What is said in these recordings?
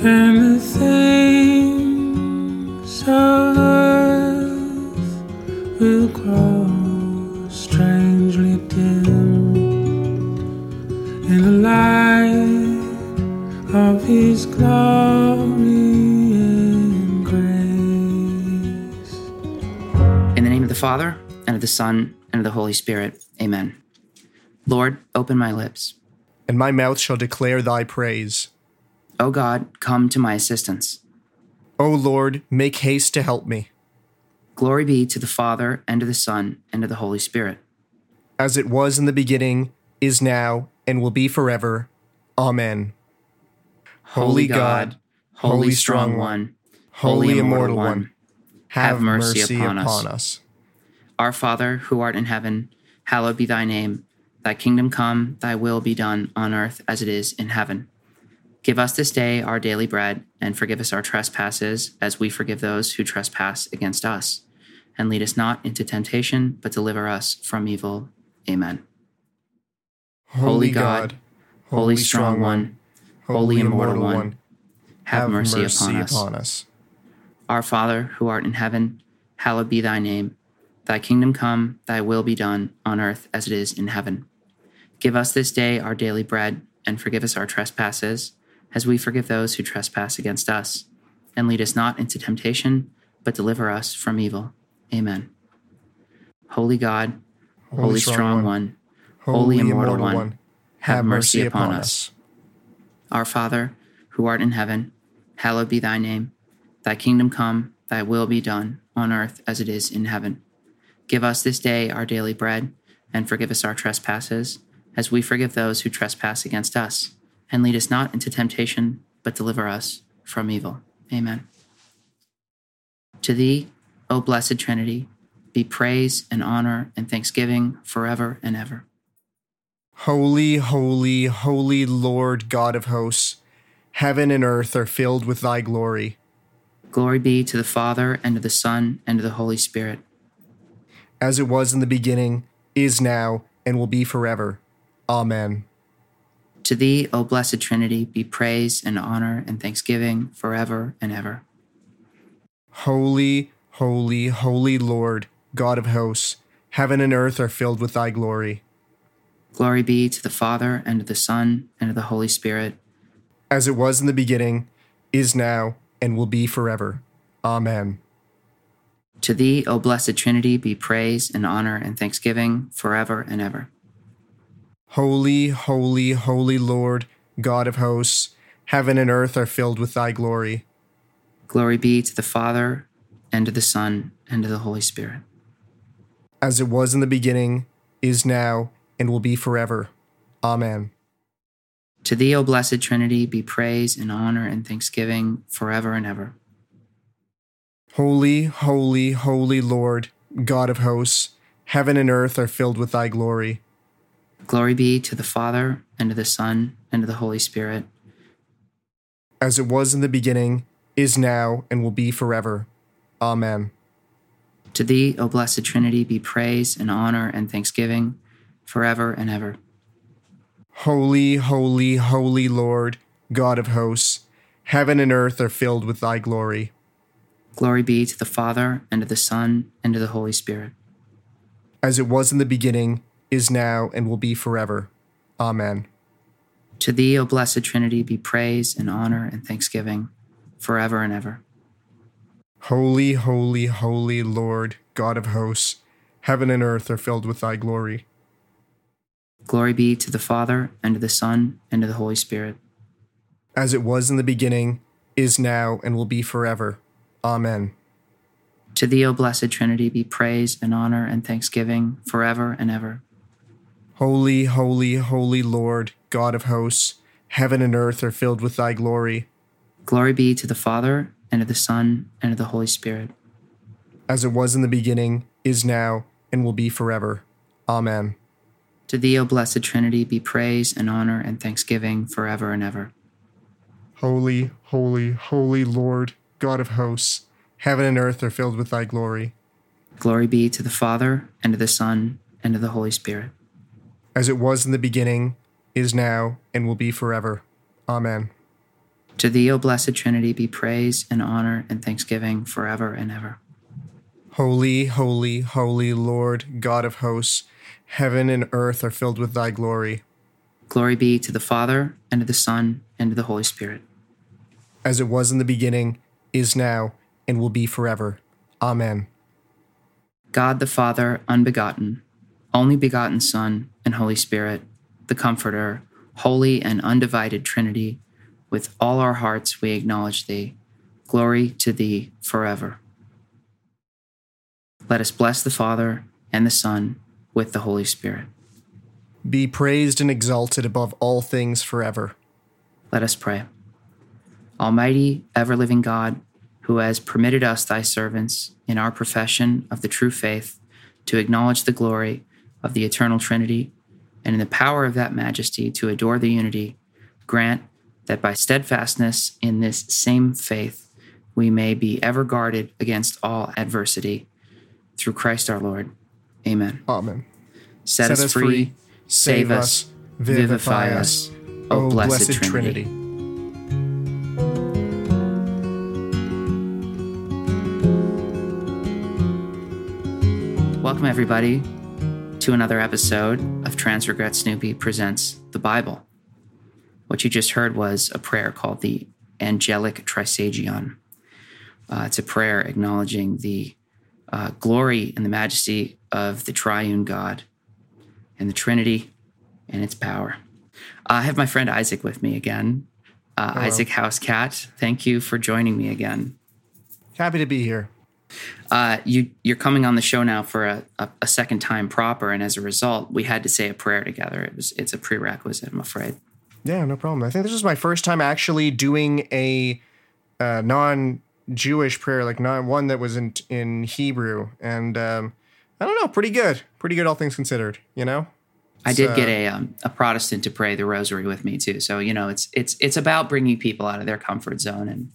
and the things of earth will grow strangely dim in the light of His glory and grace. In the name of the Father, and of the Son, and of the Holy Spirit. Amen. Lord, open my lips. and my mouth shall declare thy praise. O God, come to my assistance. O Lord, make haste to help me, Glory be to the Father, and to the Son, and to the Holy Spirit. as it was in the beginning, is now, and will be forever. Amen. Holy God, Holy Strong One, Holy Immortal One, have mercy upon us. Our Father, who art in heaven, hallowed be thy name. Thy kingdom come, thy will be done on earth as it is in heaven. Give us this day our daily bread, and forgive us our trespasses, as we forgive those who trespass against us. And lead us not into temptation, but deliver us from evil. Amen. Holy God, Holy Strong One, Holy Immortal One, have mercy upon us. Our Father, who art in heaven, hallowed be thy name. Thy kingdom come, thy will be done, on earth as it is in heaven. Give us this day our daily bread, and forgive us our trespasses, as we forgive those who trespass against us. And lead us not into temptation, but deliver us from evil. Amen. Holy God, Holy, Strong One, Holy Immortal One, have mercy upon us. Our Father, who art in heaven, hallowed be thy name. Thy kingdom come, thy will be done, on earth as it is in heaven. Give us this day our daily bread, and forgive us our trespasses, as we forgive those who trespass against us. And lead us not into temptation, but deliver us from evil. Amen. To thee, O blessed Trinity, be praise and honor and thanksgiving forever and ever. Holy, holy, holy Lord God of hosts, heaven and earth are filled with thy glory. Glory be to the Father, and to the Son, and to the Holy Spirit. as it was in the beginning, is now, and will be forever. Amen. To thee, O blessed Trinity, be praise and honor and thanksgiving forever and ever. Holy, holy, holy Lord, God of hosts, heaven and earth are filled with thy glory. Glory be to the Father, and to the Son, and to the Holy Spirit. As it was in the beginning, is now, and will be forever. Amen. To thee, O blessed Trinity, be praise and honor and thanksgiving forever and ever. Holy, holy, holy Lord, God of hosts, heaven and earth are filled with thy glory. Glory be to the Father, and to the Son, and to the Holy Spirit. As it was in the beginning, is now, and will be forever. Amen. To thee, O blessed Trinity, be praise and honor and thanksgiving forever and ever. Holy, holy, holy Lord, God of hosts, heaven and earth are filled with thy glory. Glory be to the Father, and to the Son, and to the Holy Spirit. As it was in the beginning, is now, and will be forever. Amen. To thee, O blessed Trinity, be praise and honor and thanksgiving forever and ever. Holy, holy, holy Lord, God of hosts, heaven and earth are filled with thy glory. Glory be to the Father, and to the Son, and to the Holy Spirit. As it was in the beginning, is now, and will be forever. Amen. To thee, O blessed Trinity, be praise and honor and thanksgiving forever and ever. Holy, holy, holy Lord, God of hosts, heaven and earth are filled with thy glory. Glory be to the Father, and to the Son, and to the Holy Spirit. As it was in the beginning, is now, and will be forever. Amen. To thee, O blessed Trinity, be praise and honor and thanksgiving forever and ever. Holy, holy, holy Lord, God of hosts, heaven and earth are filled with thy glory. Glory be to the Father, and to the Son, and to the Holy Spirit. As it was in the beginning, is now, and will be forever. Amen. To thee, O blessed Trinity, be praise and honor and thanksgiving forever and ever. Holy, holy, holy Lord, God of hosts, heaven and earth are filled with thy glory. Glory be to the Father, and to the Son, and to the Holy Spirit. As it was in the beginning, is now, and will be forever. Amen. To thee, O blessed Trinity, be praise and honor and thanksgiving forever and ever. Holy, holy, holy Lord, God of hosts, heaven and earth are filled with thy glory. Glory be to the Father, and to the Son, and to the Holy Spirit. As it was in the beginning, is now, and will be forever. Amen. God the Father, unbegotten, only begotten Son, and Holy Spirit, the Comforter, holy and undivided Trinity, with all our hearts we acknowledge thee. Glory to thee forever. Let us bless the Father and the Son with the Holy Spirit. Be praised and exalted above all things forever. Let us pray. Almighty, ever living God, who has permitted us, thy servants, in our profession of the true faith, to acknowledge the glory of the eternal Trinity, and in the power of that majesty to adore the unity, grant that by steadfastness in this same faith we may be ever guarded against all adversity. Through Christ our Lord. Amen. Amen. Set, us free, save us, vivify us, O blessed, Trinity. Welcome, everybody, to another episode of Trans Regret Snoopy Presents the Bible. What you just heard was a prayer called the Angelic Trisagion. Uh, it's a prayer acknowledging the uh, glory and the majesty of the triune God and the Trinity and its power. I have my friend Isaac with me again. Uh, Isaac Housecat, thank you for joining me again. Happy to be here. Uh, you, you're coming on the show now for a, a, a, second time proper, and as a result, we had to say a prayer together. It was it's a prerequisite, I'm afraid. Yeah, no problem. I think this is my first time actually doing a uh, non-Jewish prayer, like not one that was in in Hebrew, and um, I don't know, pretty good, pretty good, all things considered. You know. I did get a um, a Protestant to pray the Rosary with me too, so you know it's it's it's about bringing people out of their comfort zone and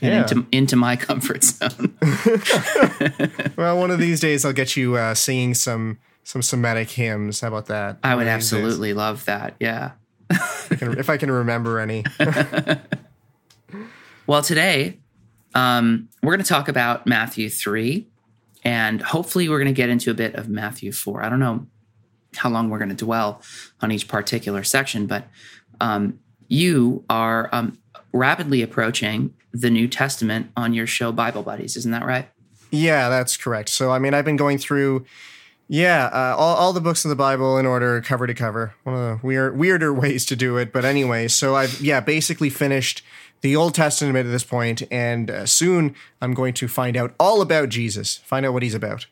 Yeah. into into my comfort zone. Well, one of these days I'll get you uh, singing some some Semitic hymns. How about that? I would these days. absolutely love that. Yeah. If I can- if I can remember any. Well, today um, we're going to talk about Matthew three, and hopefully we're going to get into a bit of Matthew four. I don't know how long we're going to dwell on each particular section, but um, you are um, rapidly approaching the New Testament on your show Bible Buddies, isn't that right? Yeah, that's correct. So, I mean, I've been going through, yeah, uh, all, all the books of the Bible in order, cover to cover. One of the weird, weirder ways to do it, but anyway. So, I've yeah, basically finished the Old Testament at this point, and uh, soon I'm going to find out all about Jesus, find out what he's about.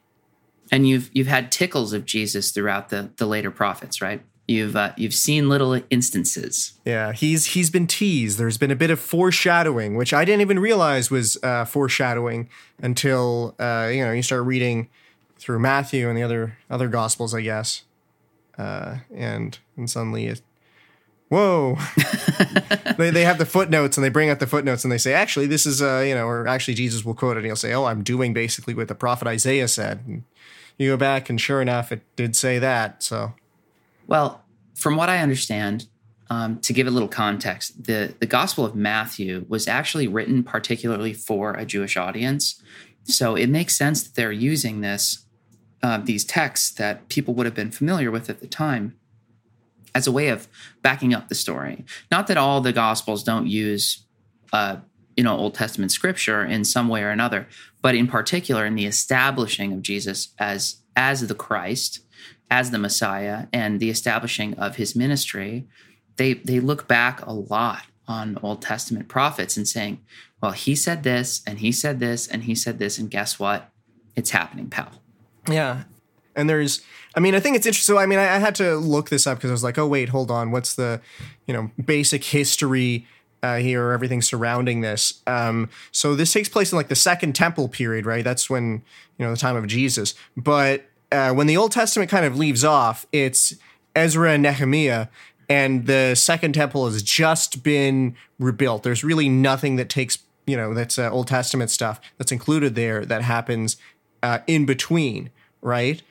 And you've you've had tickles of Jesus throughout the the later prophets, right? You've uh, you've seen little instances. Yeah, he's he's been teased. There's been a bit of foreshadowing, which I didn't even realize was uh, foreshadowing until uh, you know you start reading through Matthew and the other other Gospels, I guess. Uh, and and suddenly it, whoa, they they have the footnotes and they bring out the footnotes and they say actually this is uh you know or actually Jesus will quote it and he'll say oh I'm doing basically what the prophet Isaiah said. And you go back and sure enough it did say that. So Well, from what I understand, um, to give a little context, the the Gospel of Matthew was actually written particularly for a Jewish audience, so it makes sense that they're using this uh, these texts that people would have been familiar with at the time as a way of backing up the story. Not that all the Gospels don't use, uh, you know, Old Testament scripture in some way or another, but in particular in the establishing of Jesus as as the Christ, as the Messiah, and the establishing of his ministry, they they look back a lot on Old Testament prophets and saying, "Well, he said this, and he said this, and he said this, and guess what? It's happening, pal." Yeah. And there's, I mean, I think it's interesting. So, I mean, I, I had to look this up because I was like, oh, wait, hold on. What's the, you know, basic history uh, here, everything surrounding this? Um, so, this takes place in like the Second Temple period, right? That's when, you know, the time of Jesus. But uh, when the Old Testament kind of leaves off, it's Ezra and Nehemiah. And the Second Temple has just been rebuilt. There's really nothing that takes, you know, that's uh, Old Testament stuff that's included there that happens uh, in between, right?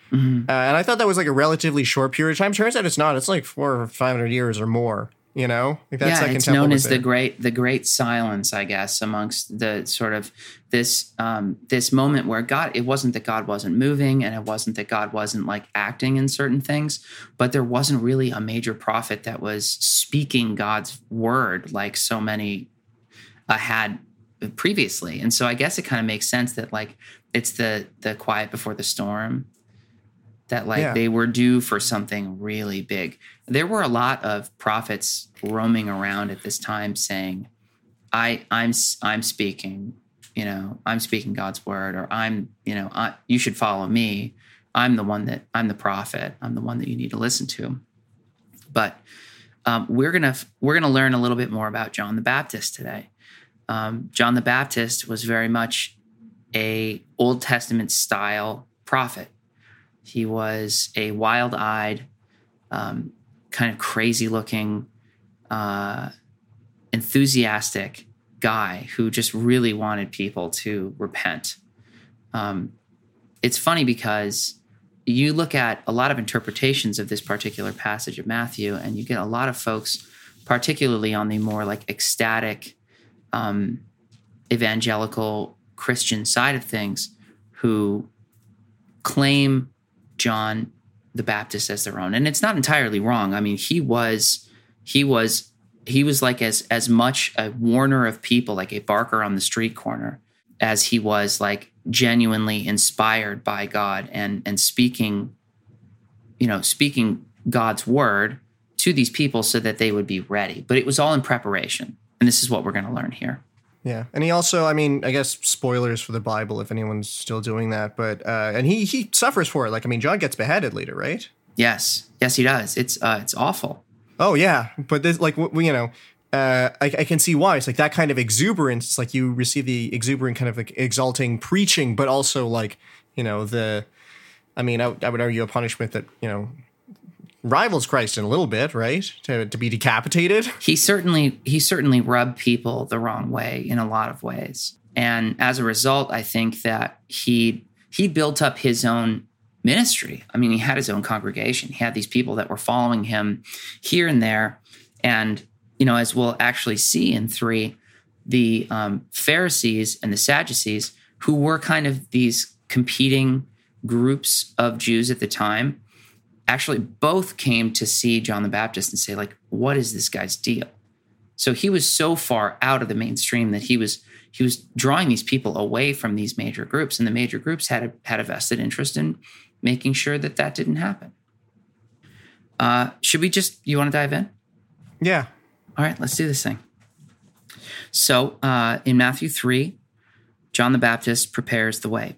Uh, and I thought that was like a relatively short period of time. Turns out it's not. It's like four or five hundred years or more. You know, like yeah, Second it's known as the great the great silence, I guess, amongst the sort of this um, this moment where God. It wasn't that God wasn't moving, and it wasn't that God wasn't like acting in certain things, but there wasn't really a major prophet that was speaking God's word like so many uh, had previously. And so I guess it kind of makes sense that like it's the the quiet before the storm that like Yeah. they were due for something really big. There were a lot of prophets roaming around at this time saying, "I I'm I'm speaking, you know, I'm speaking God's word, or I'm you know, I, you should follow me. I'm the one that I'm the prophet. I'm the one that you need to listen to." But um, we're gonna we're gonna learn a little bit more about John the Baptist today. Um, John the Baptist was very much a Old Testament style prophet. He was a wild-eyed, um, kind of crazy-looking, uh, enthusiastic guy who just really wanted people to repent. Um, it's funny because you look at a lot of interpretations of this particular passage of Matthew, and you get a lot of folks, particularly on the more like ecstatic, um, evangelical Christian side of things, who claim John the Baptist as their own, and it's not entirely wrong. I mean, he was he was he was like as as much a warner of people, like a barker on the street corner, as he was like genuinely inspired by God and and speaking, you know, speaking God's word to these people so that they would be ready. But it was all in preparation, and this is what we're going to learn here. Yeah, and he also, I mean, I guess spoilers for the Bible if anyone's still doing that, but uh, and he he suffers for it. Like, I mean, John gets beheaded later, right? Yes, yes, he does. It's uh, it's awful. Oh yeah, but this like w- you know, uh, I, I can see why. It's like that kind of exuberance. It's like you receive the exuberant kind of like exalting preaching, but also like you know the. I mean, I, I would argue a punishment that you know rivals Christ in a little bit, right? To to be decapitated. he certainly he certainly rubbed people the wrong way in a lot of ways and as a result i think that he he built up his own ministry i mean he had his own congregation he had these people that were following him here and there and you know as we'll actually see in three the um, pharisees and the sadducees who were kind of these competing groups of jews at the time actually both came to see John the Baptist and say, like, what is this guy's deal? So he was so far out of the mainstream that he was he was drawing these people away from these major groups, and the major groups had a, had a vested interest in making sure that that didn't happen. Uh, should we just? You want to dive in? Yeah. All right, let's do this thing. So uh, in Matthew 3, John the Baptist prepares the way.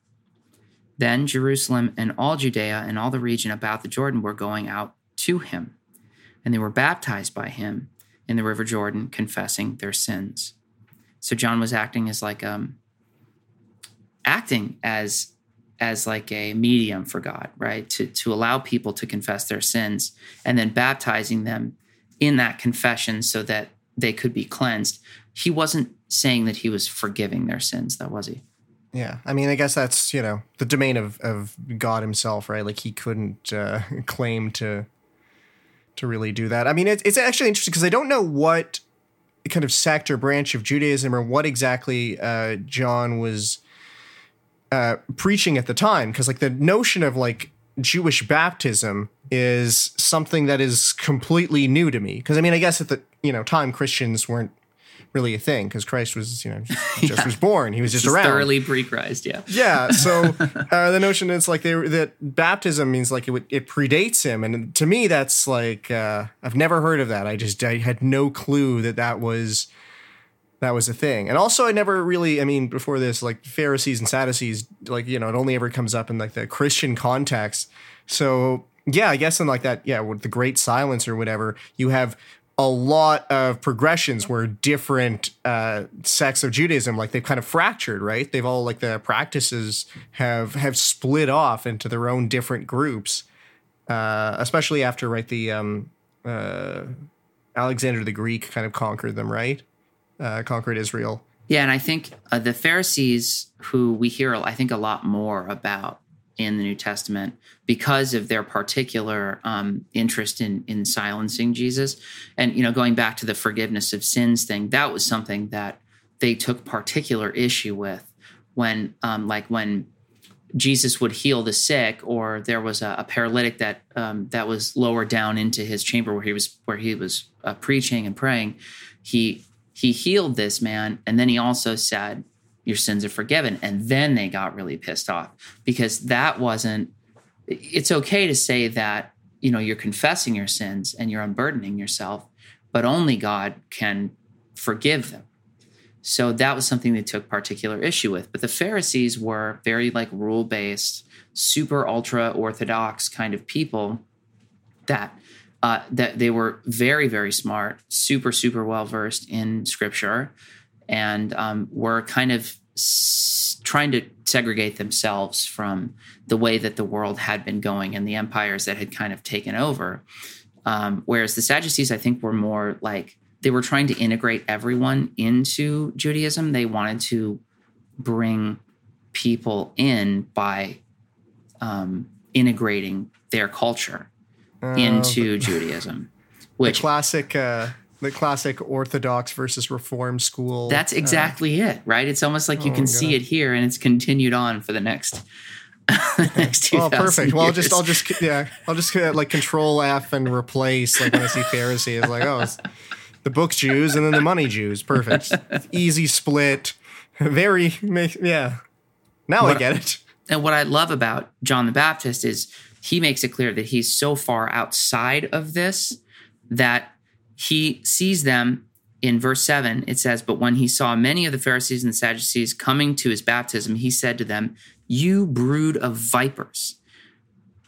Then Jerusalem and all Judea and all the region about the Jordan were going out to him, and they were baptized by him in the river Jordan, confessing their sins. So John was acting as like um acting as as like a medium for God, right? To to allow people to confess their sins and then baptizing them in that confession so that they could be cleansed. He wasn't saying that he was forgiving their sins, though, was he? Yeah, I mean, I guess that's you know the domain of of God Himself, right? Like He couldn't uh, claim to to really do that. I mean, it's it's actually interesting because I don't know what kind of sect or branch of Judaism or what exactly uh, John was uh, preaching at the time, because like the notion of like Jewish baptism is something that is completely new to me. Because I mean, I guess at the you know time Christians weren't really a thing because Christ was you know just, just was born. He was just, Just around. thoroughly pre-Christ, yeah. Yeah, so uh, the notion is like they that baptism means like it would, it predates him, and to me that's like uh, I've never heard of that. I just I had no clue that that was that was a thing, and also I never really I mean before this like Pharisees and Sadducees like you know it only ever comes up in like the Christian context. So yeah, I guess in like that, yeah, with the Great Silence or whatever, you have a lot of progressions where different uh, sects of Judaism, like they've kind of fractured, right? They've all like the practices have have split off into their own different groups, uh, especially after right the um, uh, Alexander the Greek kind of conquered them, right? Uh, conquered Israel. Yeah, and I think uh, the Pharisees, who we hear, I think, a lot more about in the New Testament because of their particular um, interest in in silencing Jesus, and you know, going back to the forgiveness of sins thing, that was something that they took particular issue with when, um, like, when Jesus would heal the sick, or there was a, a paralytic that um, that was lower down into his chamber where he was where he was uh, preaching and praying. He he healed this man, and then he also said, your sins are forgiven. And then they got really pissed off because that wasn't, it's okay to say that, you know, you're confessing your sins and you're unburdening yourself, but only God can forgive them. So that was something they took particular issue with. But the Pharisees were very like rule based, super ultra orthodox kind of people that uh, that they were very very smart, super super well versed in scripture, and um, were kind of s- trying to segregate themselves from the way that the world had been going and the empires that had kind of taken over. Um, whereas the Sadducees, I think, were more like they were trying to integrate everyone into Judaism. They wanted to bring people in by um, integrating their culture Uh, into Judaism, Which the which classic, uh, the classic Orthodox versus Reform school. That's uh, exactly it, right? It's almost like you Oh can see it here, and it's continued on for the next next two Oh, perfect. Well, I'll just, I'll just, yeah, I'll just uh, like Control F and replace. Like when I see Pharisee, it's like, oh, it's the book Jews and then the money Jews. Perfect. Easy split. Very, yeah. Now I get it. and what I love about John the Baptist is he makes it clear that he's so far outside of this that he sees them in verse 7 it says but when he saw many of the Pharisees and Sadducees coming to his baptism he said to them you brood of vipers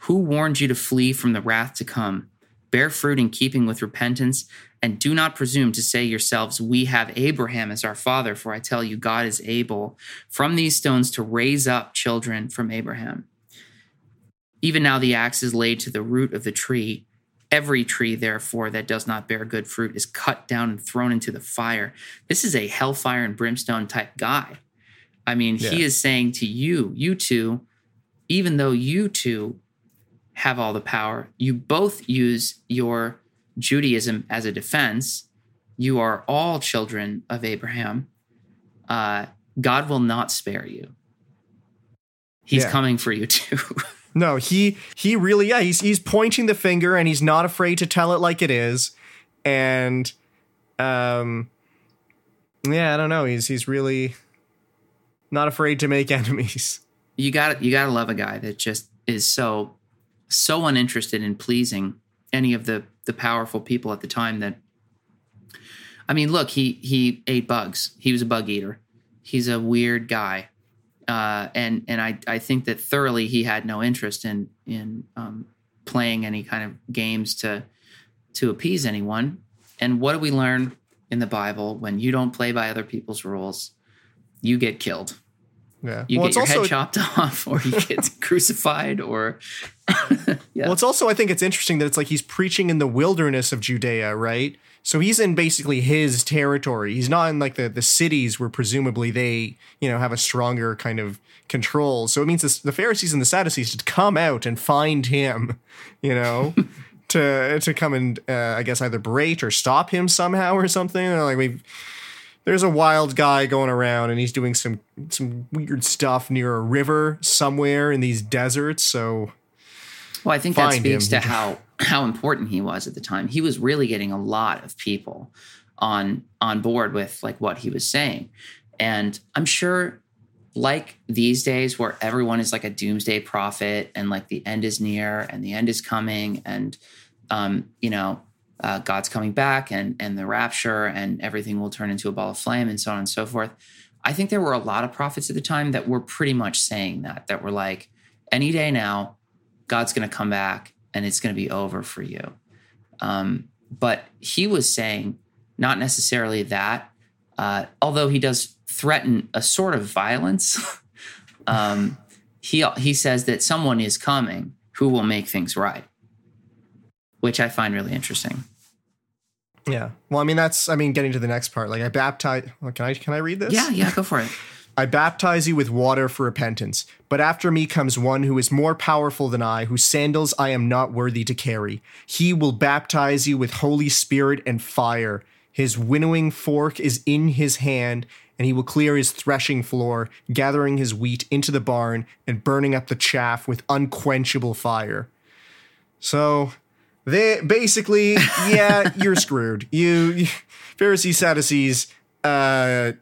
who warned you to flee from the wrath to come bear fruit in keeping with repentance and do not presume to say yourselves we have Abraham as our father for I tell you God is able from these stones to raise up children from Abraham even now the axe is laid to the root of the tree. Every tree, therefore, that does not bear good fruit is cut down and thrown into the fire. This is a hellfire and brimstone type guy. I mean, he is saying to you, you two, even though you two have all the power, you both use your Judaism as a defense. You are all children of Abraham. Uh, God will not spare you. He's Yeah. coming for you too. No, he he really yeah, he's he's pointing the finger and he's not afraid to tell it like it is. And um yeah, I don't know. He's he's really not afraid to make enemies. you got you got to love a guy that just is so so uninterested in pleasing any of the the powerful people at the time that I mean, look, he he ate bugs. He was a bug eater. He's a weird guy. Uh, and and I, I think that thoroughly he had no interest in in um, playing any kind of games to to appease anyone. And what do we learn in the Bible? When you don't play by other people's rules, you get killed. Yeah. You well, get your also head chopped off, or you get crucified, or yeah. well, it's also I think it's interesting that it's like he's preaching in the wilderness of Judea, right? So he's in basically his territory. He's not in like the the cities where presumably they, you know, have a stronger kind of control. So it means this, the Pharisees and the Sadducees should come out and find him, you know, to to come and uh, I guess either berate or stop him somehow or something. They're like we there's a wild guy going around and he's doing some some weird stuff near a river somewhere in these deserts. So Well, I think that speaks him. to how how important he was at the time. He was really getting a lot of people on on board with like what he was saying. And I'm sure like these days where everyone is like a doomsday prophet and like the end is near and the end is coming and um you know uh, God's coming back and and the rapture and everything will turn into a ball of flame and so on and so forth. I think there were a lot of prophets at the time that were pretty much saying that that were like any day now God's going to come back and it's going to be over for you. Um, but he was saying not necessarily that, uh, although he does threaten a sort of violence. um, he he says that someone is coming who will make things right, which I find really interesting. Yeah. Well, I mean, that's, I mean, getting to the next part. Like, I baptize, well, can I, can I read this? Yeah, yeah, go for it. I baptize you with water for repentance, but after me comes one who is more powerful than I, whose sandals I am not worthy to carry. He will baptize you with Holy Spirit and fire. His winnowing fork is in his hand, and he will clear his threshing floor, gathering his wheat into the barn and burning up the chaff with unquenchable fire. So, they basically, yeah, you're screwed. You, you Pharisees, Sadducees, uh,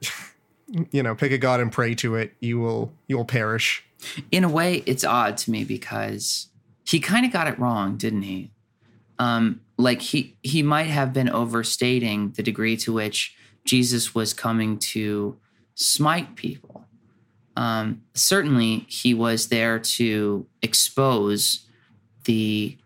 you know, pick a god and pray to it. You will, you will perish. In a way, it's odd to me because he kind of got it wrong, didn't he? Um, like he he might have been overstating the degree to which Jesus was coming to smite people. Um, certainly, he was there to expose the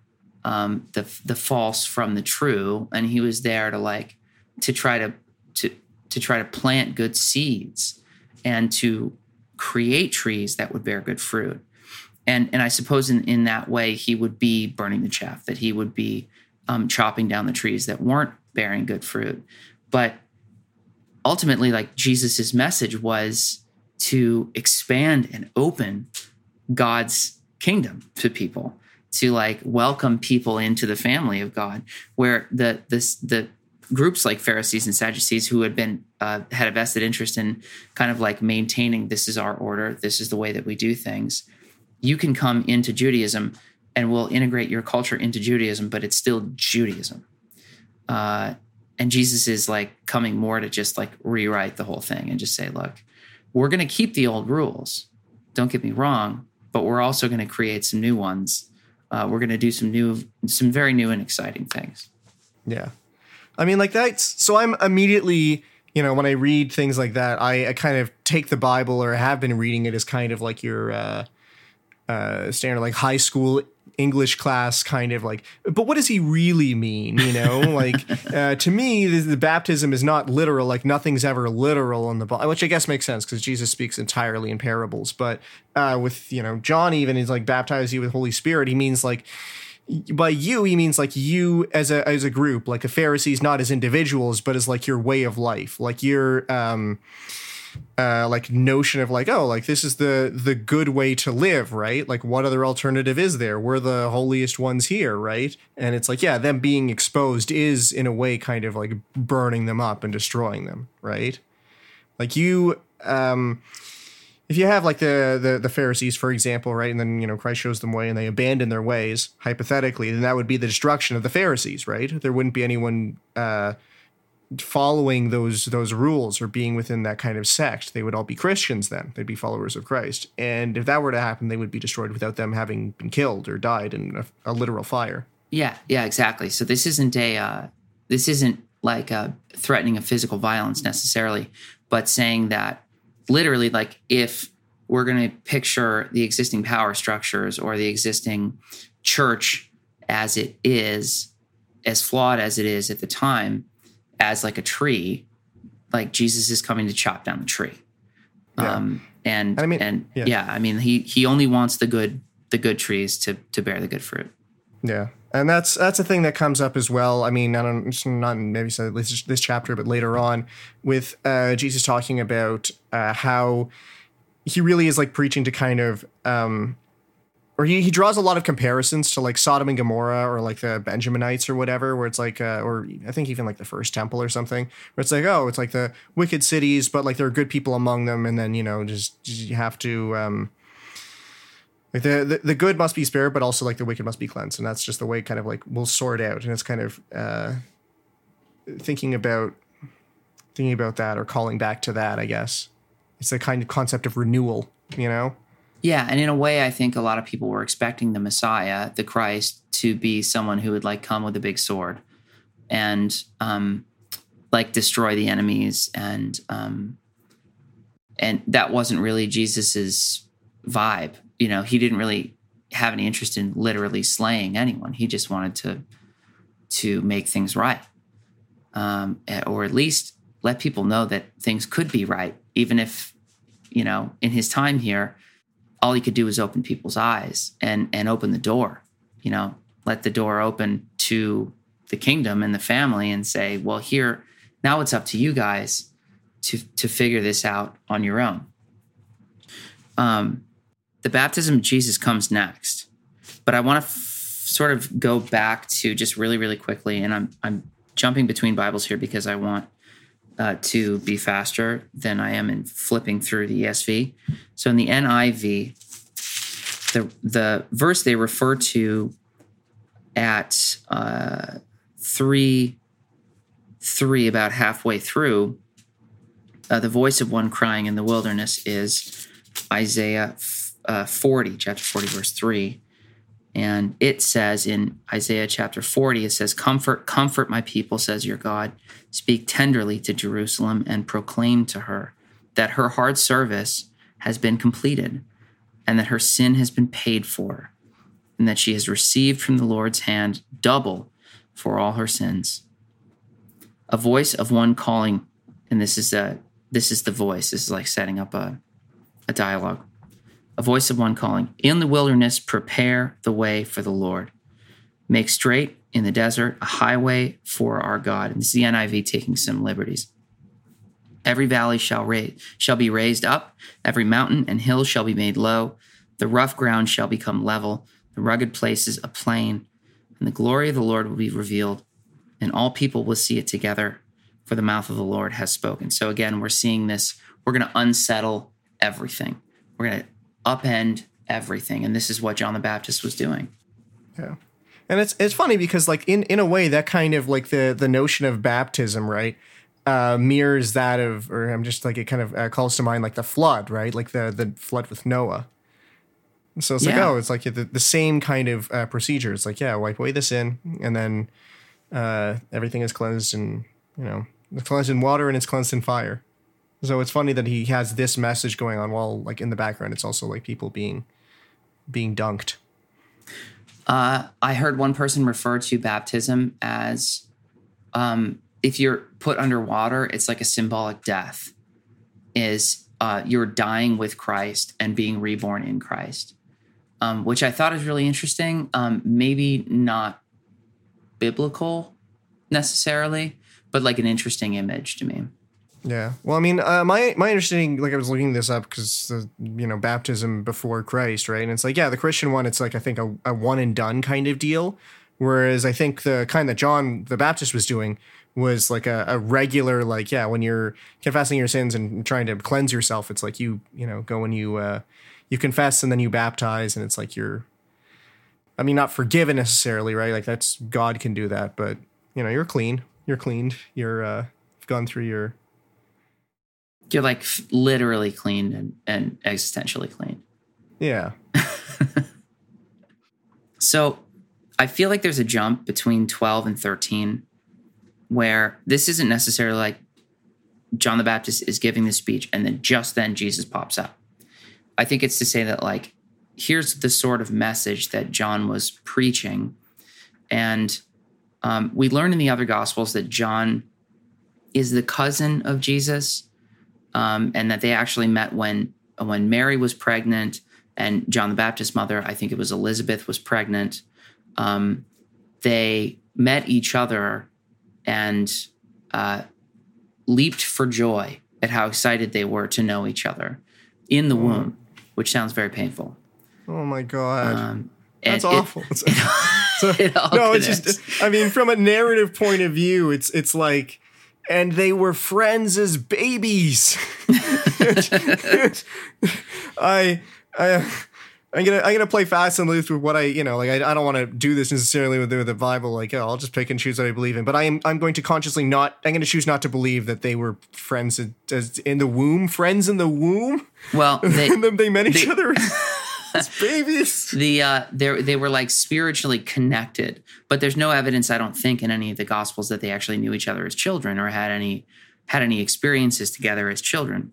um, the the false from the true, and he was there to like to try to to to try to plant good seeds and to create trees that would bear good fruit. And and I suppose in in that way he would be burning the chaff, that he would be um, chopping down the trees that weren't bearing good fruit. But ultimately, like Jesus's message was to expand and open God's kingdom to people to like welcome people into the family of God, where the this the groups like Pharisees and Sadducees who had been uh, had a vested interest in kind of like maintaining this is our order, this is the way that we do things. You can come into Judaism and we'll integrate your culture into Judaism, but it's still Judaism. Uh, and Jesus is like coming more to just like rewrite the whole thing and just say, look, we're going to keep the old rules. Don't get me wrong, but we're also going to create some new ones uh, we're going to do some new, some very new and exciting things. Yeah. I mean, like that's so I'm immediately, you know, when I read things like that, I, I kind of take the Bible or have been reading it as kind of like your uh, uh, standard, like high school English class kind of like, but what does he really mean? You know, like uh, to me, the, the, baptism is not literal. Like nothing's ever literal in the Bible, which I guess makes sense because Jesus speaks entirely in parables. But uh, with you know John, even is like baptize you with Holy Spirit. He means like by you he means like you as a as a group, like a Pharisees, not as individuals, but as like your way of life, like your um uh, like notion of like oh like this is the the good way to live right? Like what other alternative is there? We're the holiest ones here right? And it's like yeah them being exposed is in a way kind of like burning them up and destroying them right? Like you um if you have like the, the the Pharisees, for example, right, and then you know Christ shows them way and they abandon their ways, hypothetically, then that would be the destruction of the Pharisees, right? There wouldn't be anyone uh, following those those rules or being within that kind of sect. They would all be christians then. They'd be followers of christ. And if that were to happen they would be destroyed without them having been killed or died in a, a literal fire. Yeah yeah exactly. So this isn't a uh, this isn't like a threatening of physical violence necessarily but saying that literally like if we're going to picture the existing power structures or the existing church as it is as flawed as it is at the time as like a tree, like Jesus is coming to chop down the tree. Yeah. Um, and I mean, and yeah. yeah, I mean, he he only wants the good the good trees to to bear the good fruit. Yeah, and that's that's a thing that comes up as well. I mean, I don't not maybe so this this chapter, but later on with uh, Jesus talking about uh, how he really is like preaching to kind of um, or he, he draws a lot of comparisons to like Sodom and Gomorrah or like the Benjaminites or whatever, where it's like, uh, or I think even like the first temple or something, where it's like, oh, it's like the wicked cities, but like there are good people among them, and then you know just, you have to um, like the, the the good must be spared, but also like the wicked must be cleansed, and that's just the way kind of like we'll sort out, and it's kind of uh, thinking about thinking about that or calling back to that, I guess. It's the kind of concept of renewal, you know. Yeah, and in a way, I think a lot of people were expecting the Messiah, the Christ, to be someone who would like come with a big sword and um, like destroy the enemies, and um, and that wasn't really Jesus's vibe. You know, he didn't really have any interest in literally slaying anyone. He just wanted to to make things right, um, eh, or at least let people know that things could be right, even if you know in his time here, all he could do was open people's eyes and and open the door. You know, let the door open to the kingdom and the family, and say, well, here now it's up to you guys to to figure this out on your own. Um, the baptism of Jesus comes next, but I want to f- sort of go back to just really, really quickly, and I'm I'm jumping between Bibles here because I want uh, to be faster than I am in flipping through the ESV. So in the NIV, the the verse they refer to at uh, three three about halfway through, uh, the voice of one crying in the wilderness is Isaiah uh, 40, chapter 40, verse 3. And it says in Isaiah chapter 40, it says, Comfort, comfort my people, says your God. Speak tenderly to Jerusalem and proclaim to her that her hard service has been completed and that her sin has been paid for and that she has received from the Lord's hand double for all her sins a voice of one calling, and this is a this is the voice. This is like setting up a a dialogue. A voice of one calling, in the wilderness, prepare the way for the Lord. Make straight in the desert a highway for our God. And this is the NIV taking some liberties. Every valley shall raise, shall be raised up, every mountain and hill shall be made low. The rough ground shall become level, the rugged places a plain, and the glory of the Lord will be revealed, and all people will see it together, for the mouth of the Lord has spoken. So again, we're seeing this. We're going to unsettle everything. We're going to upend everything, and this is what John the Baptist was doing. Yeah. And it's it's funny because like in in a way that kind of like the the notion of baptism, right? Uh, mirrors that of, or I'm just like it kind of uh, calls to mind like the flood, right? Like the the flood with Noah. So it's like oh, it's like the, the same kind of uh, procedure. It's like yeah, wipe away the sin, and then uh, everything is cleansed and you know it's cleansed in water and it's cleansed in fire. So it's funny that he has this message going on while like in the background it's also like people being being dunked. Uh, I heard one person refer to baptism as um, if you're put underwater, it's like a symbolic death. Is uh, you're dying with Christ and being reborn in Christ, um, which I thought is really interesting. Um, maybe not biblical necessarily, but like an interesting image to me. Yeah. Well, I mean, uh, my my understanding, like I was looking this up because the you know baptism before Christ, right? And it's like, yeah, the Christian one, it's like I think a, a one and done kind of deal, whereas I think the kind that John the Baptist was doing was like a, a regular, like yeah, when you're confessing your sins and trying to cleanse yourself, it's like you you know go and you uh, you confess and then you baptize, and it's like you're, I mean, not forgiven necessarily, right? Like that's God can do that, but you know you're clean, you're cleaned, you're uh, gone through your You're like literally clean and, and existentially clean. yeah. So I feel like there's a jump between 12 and 13 where this isn't necessarily like John the Baptist is giving the speech and then just then Jesus pops up. I think it's to say that, like, here's the sort of message that John was preaching. And um, we learn in the other Gospels that John is the cousin of Jesus um, and that they actually met when when Mary was pregnant and John the Baptist's mother, I think it was Elizabeth, was pregnant. Um, they met each other and uh, leaped for joy at how excited they were to know each other in the womb, which sounds very painful. Oh my god. Um, That's it- awful. So- it all no, it's just I mean from a narrative point of view, it's it's like and they were friends as babies. I I I'm gonna I'm gonna play fast and loose with what I you know like I, I don't want to do this necessarily with the, with the Bible like oh, I'll just pick and choose what I believe in. But I am I'm going to consciously not I'm going to choose not to believe that they were friends in, as in the womb friends in the womb. Well, they, they met each they- other babies the uh they they were like spiritually connected but there's no evidence i don't think in any of the gospels that they actually knew each other as children or had any had any experiences together as children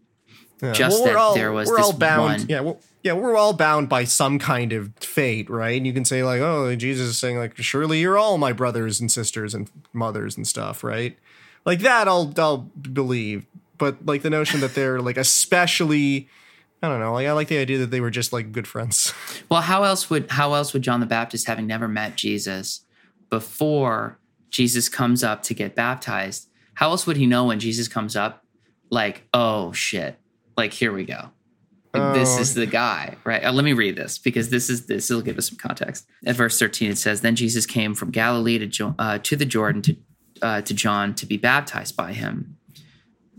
Yeah. just we're that all, there was we're this all bound one- yeah well, yeah, we're all bound by some kind of fate, right? And you can say like, oh, Jesus is saying like, surely you're all my brothers and sisters and mothers and stuff, right? Like that, I'll I'll believe. But like the notion that they're like especially, I don't know. Like I like the idea that they were just like good friends. Well, how else would how else would John the Baptist, having never met Jesus before Jesus comes up to get baptized, how else would he know when Jesus comes up, like, oh shit, like here we go. Like, This Oh. is the guy, right? Uh, let me read this because this is this will give us some context. At verse thirteen, it says, "Then Jesus came from Galilee to jo- uh, to the Jordan to uh, to John to be baptized by him.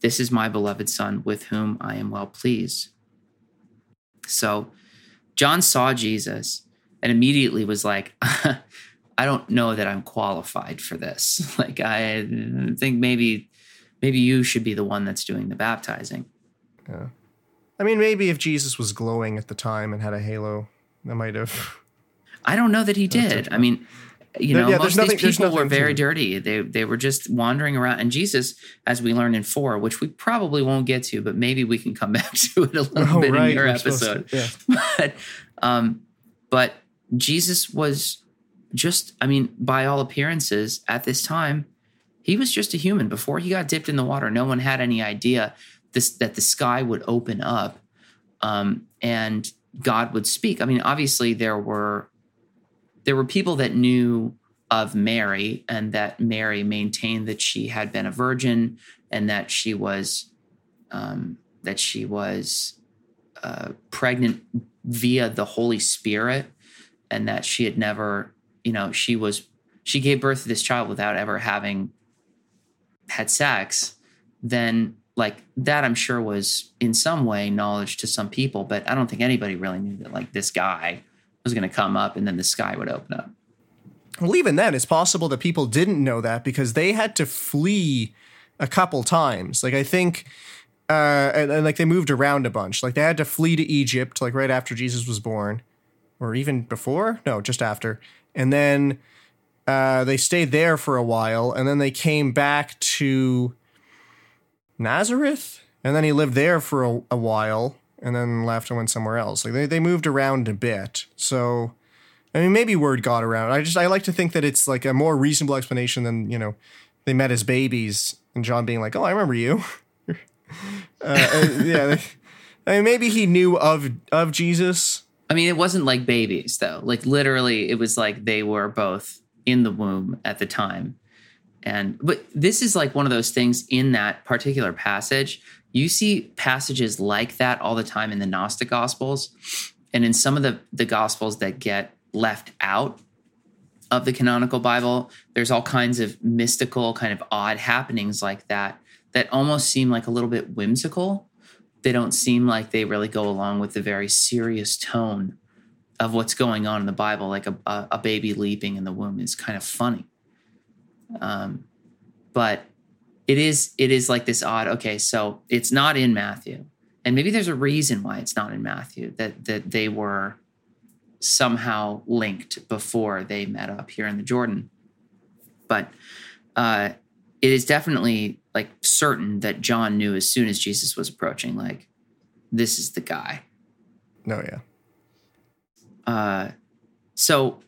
This is my beloved Son, with whom I am well pleased. So John saw Jesus and immediately was like, I don't know that I'm qualified for this. Like, I think maybe. Maybe you should be the one that's doing the baptizing. Yeah. I mean, maybe if Jesus was glowing at the time and had a halo, that might have. I don't know that he did. I mean, you know, yeah, most of these people were very dirty. They they were just wandering around. And Jesus, as we learned in four, which we probably won't get to, but maybe we can come back to it a little bit in your Oh, we're supposed to- episode. yeah. but um, but Jesus was just, I mean, by all appearances, at this time, he was just a human. Before he got dipped in the water, no one had any idea this that the sky would open up um, and God would speak. I mean, obviously there were there were people that knew of Mary and that Mary maintained that she had been a virgin and that she was um, that she was uh, pregnant via the Holy Spirit and that she had never, you know, she was she gave birth to this child without ever having had sex, then like that I'm sure was in some way knowledge to some people, but I don't think anybody really knew that like this guy was going to come up and then the sky would open up. Well, even then, it's possible that people didn't know that because they had to flee a couple times. Like I think, uh, and, and like they moved around a bunch. Like they had to flee to Egypt, like right after Jesus was born, or even before. No, just after. And then uh, they stayed there for a while, and then they came back to Nazareth, and then he lived there for a, a while, and then left and went somewhere else. Like they they moved around a bit. So. I mean, maybe word got around. I just I like to think that it's like a more reasonable explanation than you know they met as babies and John being like, "Oh, I remember you." uh, uh, yeah, I mean, maybe he knew of of Jesus. I mean, it wasn't like babies though. Like literally, it was like they were both in the womb at the time. And but this is like one of those things in that particular passage. You see passages like that all the time in the Gnostic Gospels, and in some of the the Gospels that get left out of the canonical Bible. There's all kinds of mystical, kind of odd happenings like that that almost seem like a little bit whimsical they don't seem like they really go along with the very serious tone of what's going on in the Bible. Like a, a, baby leaping in the womb is kind of funny. Um, but it is it is like this odd. Okay, so it's not in Matthew, and maybe there's a reason why it's not in Matthew that that they were somehow linked before they met up here in the Jordan. But uh, it is definitely like certain that John knew as soon as Jesus was approaching, like, this is the guy. No, yeah, Uh, so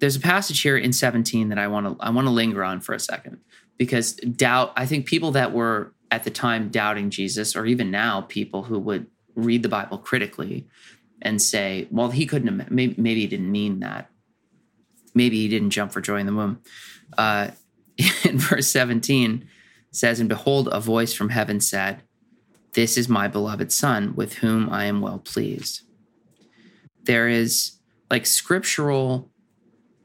there's a passage here in 17 that I want to I want to linger on for a second because doubt. I think people that were at the time doubting Jesus, or even now people who would read the Bible critically and say, "Well, he couldn't have. Maybe, maybe he didn't mean that. Maybe he didn't jump for joy in the womb." Uh, in verse 17 says, "And behold, a voice from heaven said." This is my beloved son with whom I am well pleased. There is like scriptural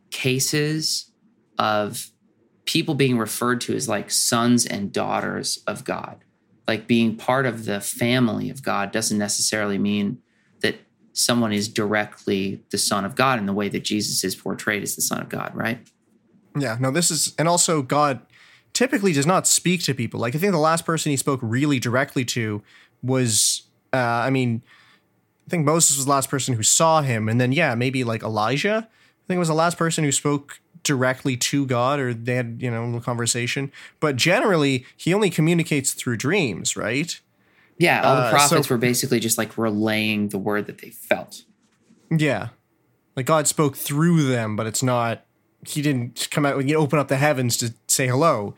cases of people being referred to as like sons and daughters of God. Like being part of the family of God doesn't necessarily mean that someone is directly the Son of God in the way that Jesus is portrayed as the Son of God, right? Yeah, no, this is, and also God typically does not speak to people. Like, I think the last person he spoke really directly to was, uh, I mean, I think Moses was the last person who saw him. And then, yeah, maybe like Elijah, I think was the last person who spoke directly to God or they had, you know, a conversation. But generally, he only communicates through dreams, right? Yeah, all the Uh, prophets so- were basically just like relaying the word that they felt. Yeah. Like God spoke through them, but it's not he didn't come out you open up the heavens to say hello.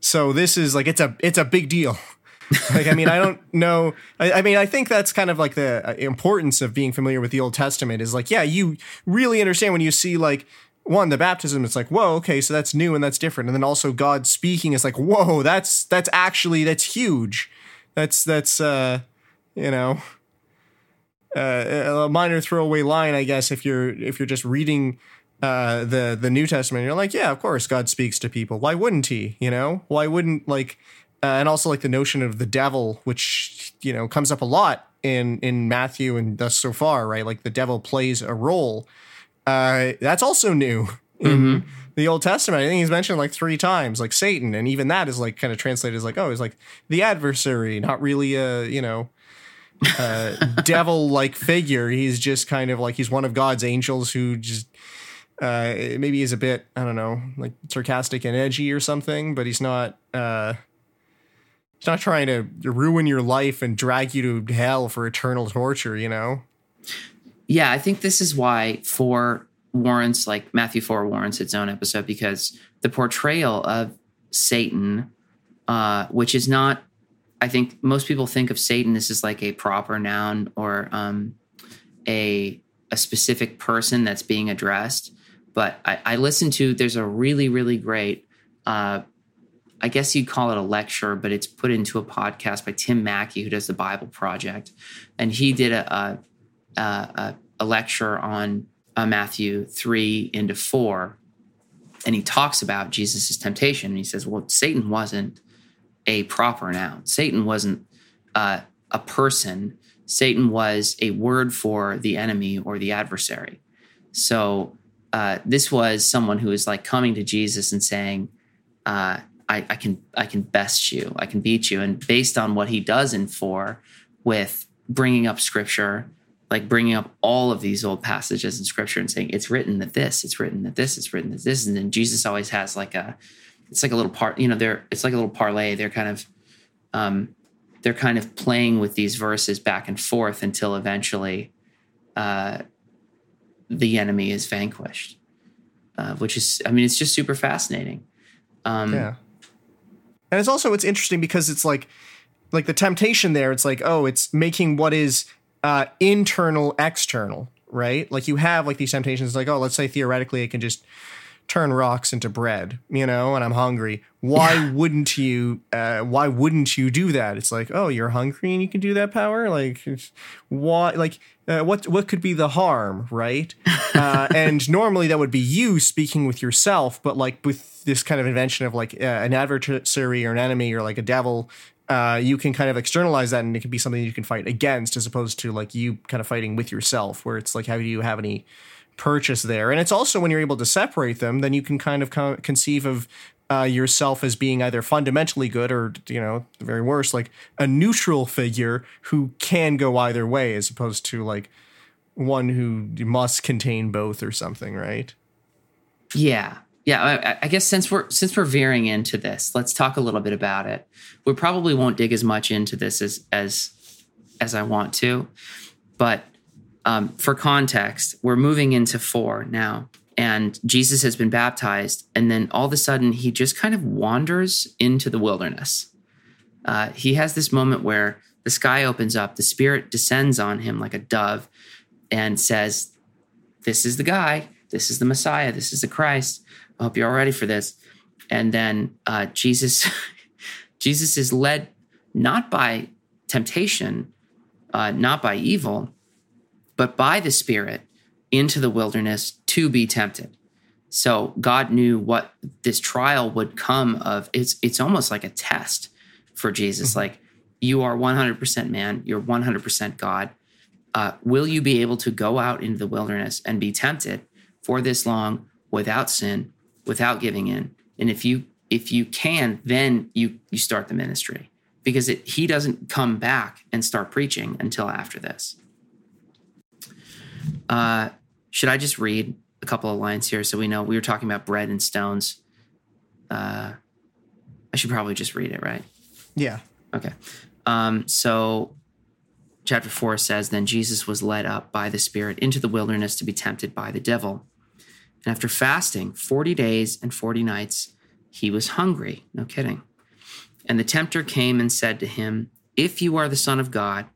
So this is like it's a it's a big deal. like I mean I don't know I, I mean I think that's kind of like the uh, importance of being familiar with the Old Testament is like yeah you really understand when you see like one the baptism it's like whoa okay so that's new and that's different and then also God speaking is like whoa that's that's actually that's huge that's that's uh you know uh, a minor throwaway line, I guess, if you're if you're just reading uh, the the New Testament, you're like, yeah, of course, God speaks to people. Why wouldn't He? You know, why wouldn't like, uh, and also like the notion of the devil, which you know comes up a lot in in Matthew and thus so far, right? Like the devil plays a role. Uh, that's also new in the Old Testament. I think he's mentioned like three times, like Satan, and even that is like kind of translated as like, oh, he's like the adversary, not really a you know uh, devil like figure. He's just kind of like he's one of God's angels who just uh, maybe is a bit I don't know like sarcastic and edgy or something, but he's not. Uh, he's not trying to ruin your life and drag you to hell for eternal torture. You know. Yeah, I think this is why four warrants, like Matthew 4 warrants its own episode because the portrayal of Satan, uh, which is not, I think most people think of Satan as just like a proper noun or um, a, a specific person that's being addressed. But I, I listened to, there's a really, really great, uh, I guess you'd call it a lecture, but it's put into a podcast by Tim Mackie, who does the Bible Project. And he did a, a uh, a, a lecture on uh, Matthew 3 into 4, and he talks about Jesus' temptation. And he says, Well, Satan wasn't a proper noun, Satan wasn't uh, a person, Satan was a word for the enemy or the adversary. So uh, this was someone who was like coming to Jesus and saying, uh, I, I can I can best you, I can beat you, and based on what he does in four, with bringing up scripture, like bringing up all of these old passages in scripture and saying it's written that this, it's written that this, it's written that this, and then Jesus always has like a, it's like a little part, you know, they're it's like a little parlay. They're kind of, um, they're kind of playing with these verses back and forth until eventually, uh, the enemy is vanquished, uh, which is, I mean, it's just super fascinating. Um, Yeah. And it's also it's interesting because it's like like the temptation there, it's like, oh, it's making what is uh internal external, right? Like you have like these temptations like, oh, let's say theoretically it can just turn rocks into bread, you know, and I'm hungry. Why wouldn't you uh why wouldn't you do that? It's like, oh, you're hungry and you can do that power? Like why like uh, what what could be the harm, right? Uh, and normally that would be you speaking with yourself, but like with this kind of invention of like uh, an adversary or an enemy or like a devil, uh, you can kind of externalize that and it can be something you can fight against as opposed to like you kind of fighting with yourself, where it's like, how do you have any purchase there? And it's also when you're able to separate them, then you can kind of co- conceive of uh, yourself as being either fundamentally good or, you know, the very worst, like a neutral figure who can go either way as opposed to like one who must contain both or something, right? Yeah, yeah. I, I guess since we're since we're veering into this, let's talk a little bit about it. We probably won't dig as much into this as as as I want to, but um, for context, we're moving into four now, and Jesus has been baptized, and then all of a sudden he just kind of wanders into the wilderness. Uh, he has this moment where the sky opens up, the Spirit descends on him like a dove, and says, "This is the guy. This is the Messiah. This is the Christ. I hope you're all ready for this." And then uh, Jesus, Jesus is led not by temptation, uh, not by evil, but by the Spirit into the wilderness to be tempted. So God knew what this trial would come of. It's it's almost like a test for Jesus. Like you are 100% man, you're 100% God, uh, will you be able to go out into the wilderness and be tempted for this long without sin, without giving in? And if you if you can, then you you start the ministry because it, he doesn't come back and start preaching until after this. Uh, should I just read a couple of lines here so we know we were talking about bread and stones? Uh, I should probably just read it, right? Yeah. Okay. Um, so, chapter 4 says Then Jesus was led up by the Spirit into the wilderness to be tempted by the devil. And after fasting 40 days and 40 nights, he was hungry. No kidding. And the tempter came and said to him, If you are the Son of God,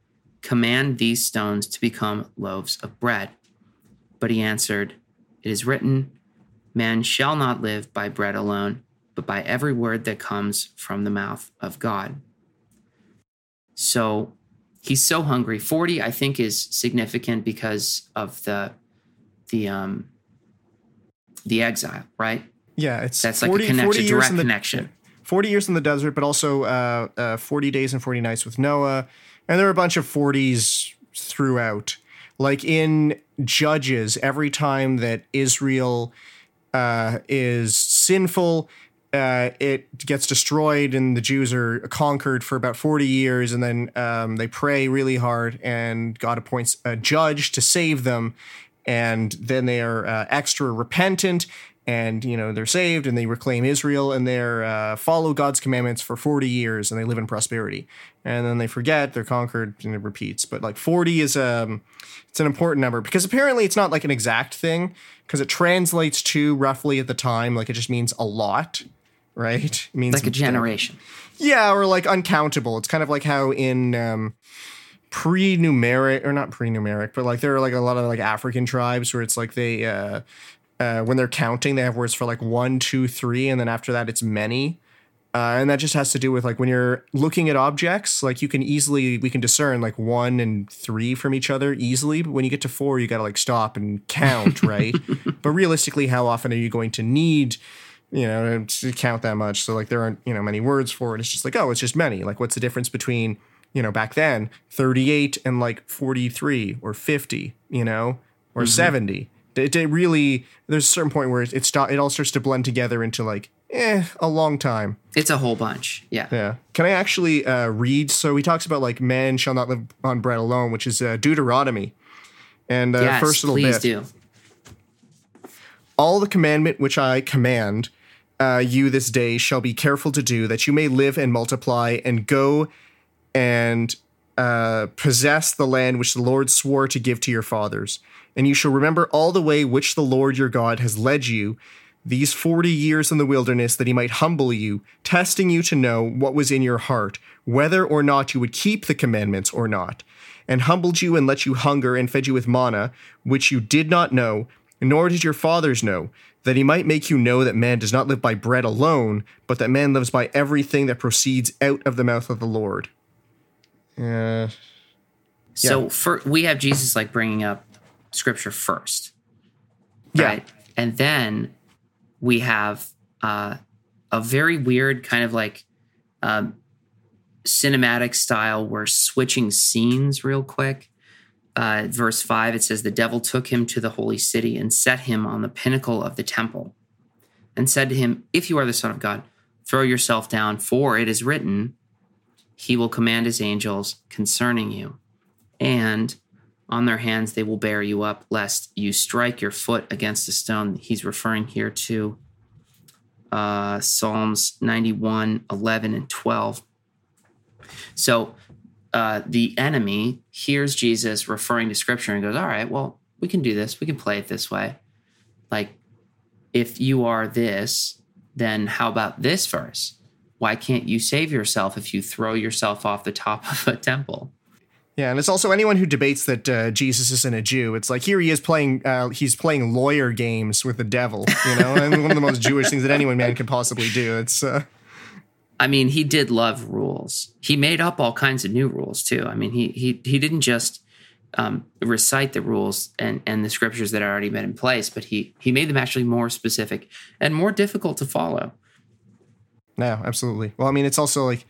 command these stones to become loaves of bread. But he answered, It is written, Man shall not live by bread alone, but by every word that comes from the mouth of God. So he's so hungry. 40, I think, is significant because of the the um the exile, right? Yeah, it's That's like a connection, direct the, connection. 40 years in the desert, but also uh, uh, 40 days and 40 nights with Noah. And there are a bunch of 40s throughout. Like in Judges, every time that Israel uh, is sinful, uh, it gets destroyed and the Jews are conquered for about 40 years. And then um, they pray really hard, and God appoints a judge to save them. And then they are uh, extra repentant and you know they're saved and they reclaim Israel and they're uh, follow God's commandments for 40 years and they live in prosperity. And then they forget they're conquered and it repeats. But like 40 is um it's an important number because apparently it's not like an exact thing because it translates to roughly at the time like it just means a lot right? It means Like a generation. yeah or like uncountable. It's kind of like how in um pre-numeric or not pre-numeric but like there are like a lot of like african tribes where it's like they uh uh, when they're counting, they have words for like one, two, three, and then after that, it's many. Uh, and that just has to do with like when you're looking at objects, like you can easily we can discern like one and three from each other easily. But when you get to four, you got to like stop and count, right? but realistically, how often are you going to need, you know, to count that much? So like there aren't you know many words for it. It's just like oh, it's just many. Like what's the difference between you know back then 38 and like 43 or 50, you know, or 70? It, it really there's a certain point where it, it start it all starts to blend together into like eh a long time. It's a whole bunch. Yeah. Yeah. Can I actually uh, read? So he talks about like man shall not live on bread alone, which is uh, Deuteronomy. And uh, yes, first little please bit. do. All the commandment which I command uh, you this day shall be careful to do, that you may live and multiply and go and uh, possess the land which the Lord swore to give to your fathers. And you shall remember all the way which the Lord your God has led you these 40 years in the wilderness, that he might humble you, testing you to know what was in your heart, whether or not you would keep the commandments or not, and humbled you and let you hunger and fed you with manna, which you did not know, nor did your fathers know, that he might make you know that man does not live by bread alone, but that man lives by everything that proceeds out of the mouth of the Lord. Uh, So for we have Jesus like bringing up scripture first, Yeah. right? And then we have uh, a very weird kind of like um, cinematic style where switching scenes real quick. Uh, verse five, it says, "The devil took him to the holy city and set him on the pinnacle of the temple, and said to him, If you are the Son of God, throw yourself down, for it is written." He will command his angels concerning you, and on their hands they will bear you up, lest you strike your foot against a stone. He's referring here to uh, Psalms 91, 11, and 12. So uh, the enemy hears Jesus referring to scripture and goes, All right, well, we can do this. We can play it this way. Like, if you are this, then how about this verse? Why can't you save yourself if you throw yourself off the top of a temple? Yeah, and it's also anyone who debates that uh, Jesus isn't a Jew. It's like here he is playing, uh, he's playing lawyer games with the devil, you know, and one of the most Jewish things that anyone man could possibly do. It's uh, I mean, he did love rules. He made up all kinds of new rules too. I mean, he he he didn't just um, recite the rules and and the scriptures that had already been in place, but he he made them actually more specific and more difficult to follow. No, absolutely. Well, I mean, it's also like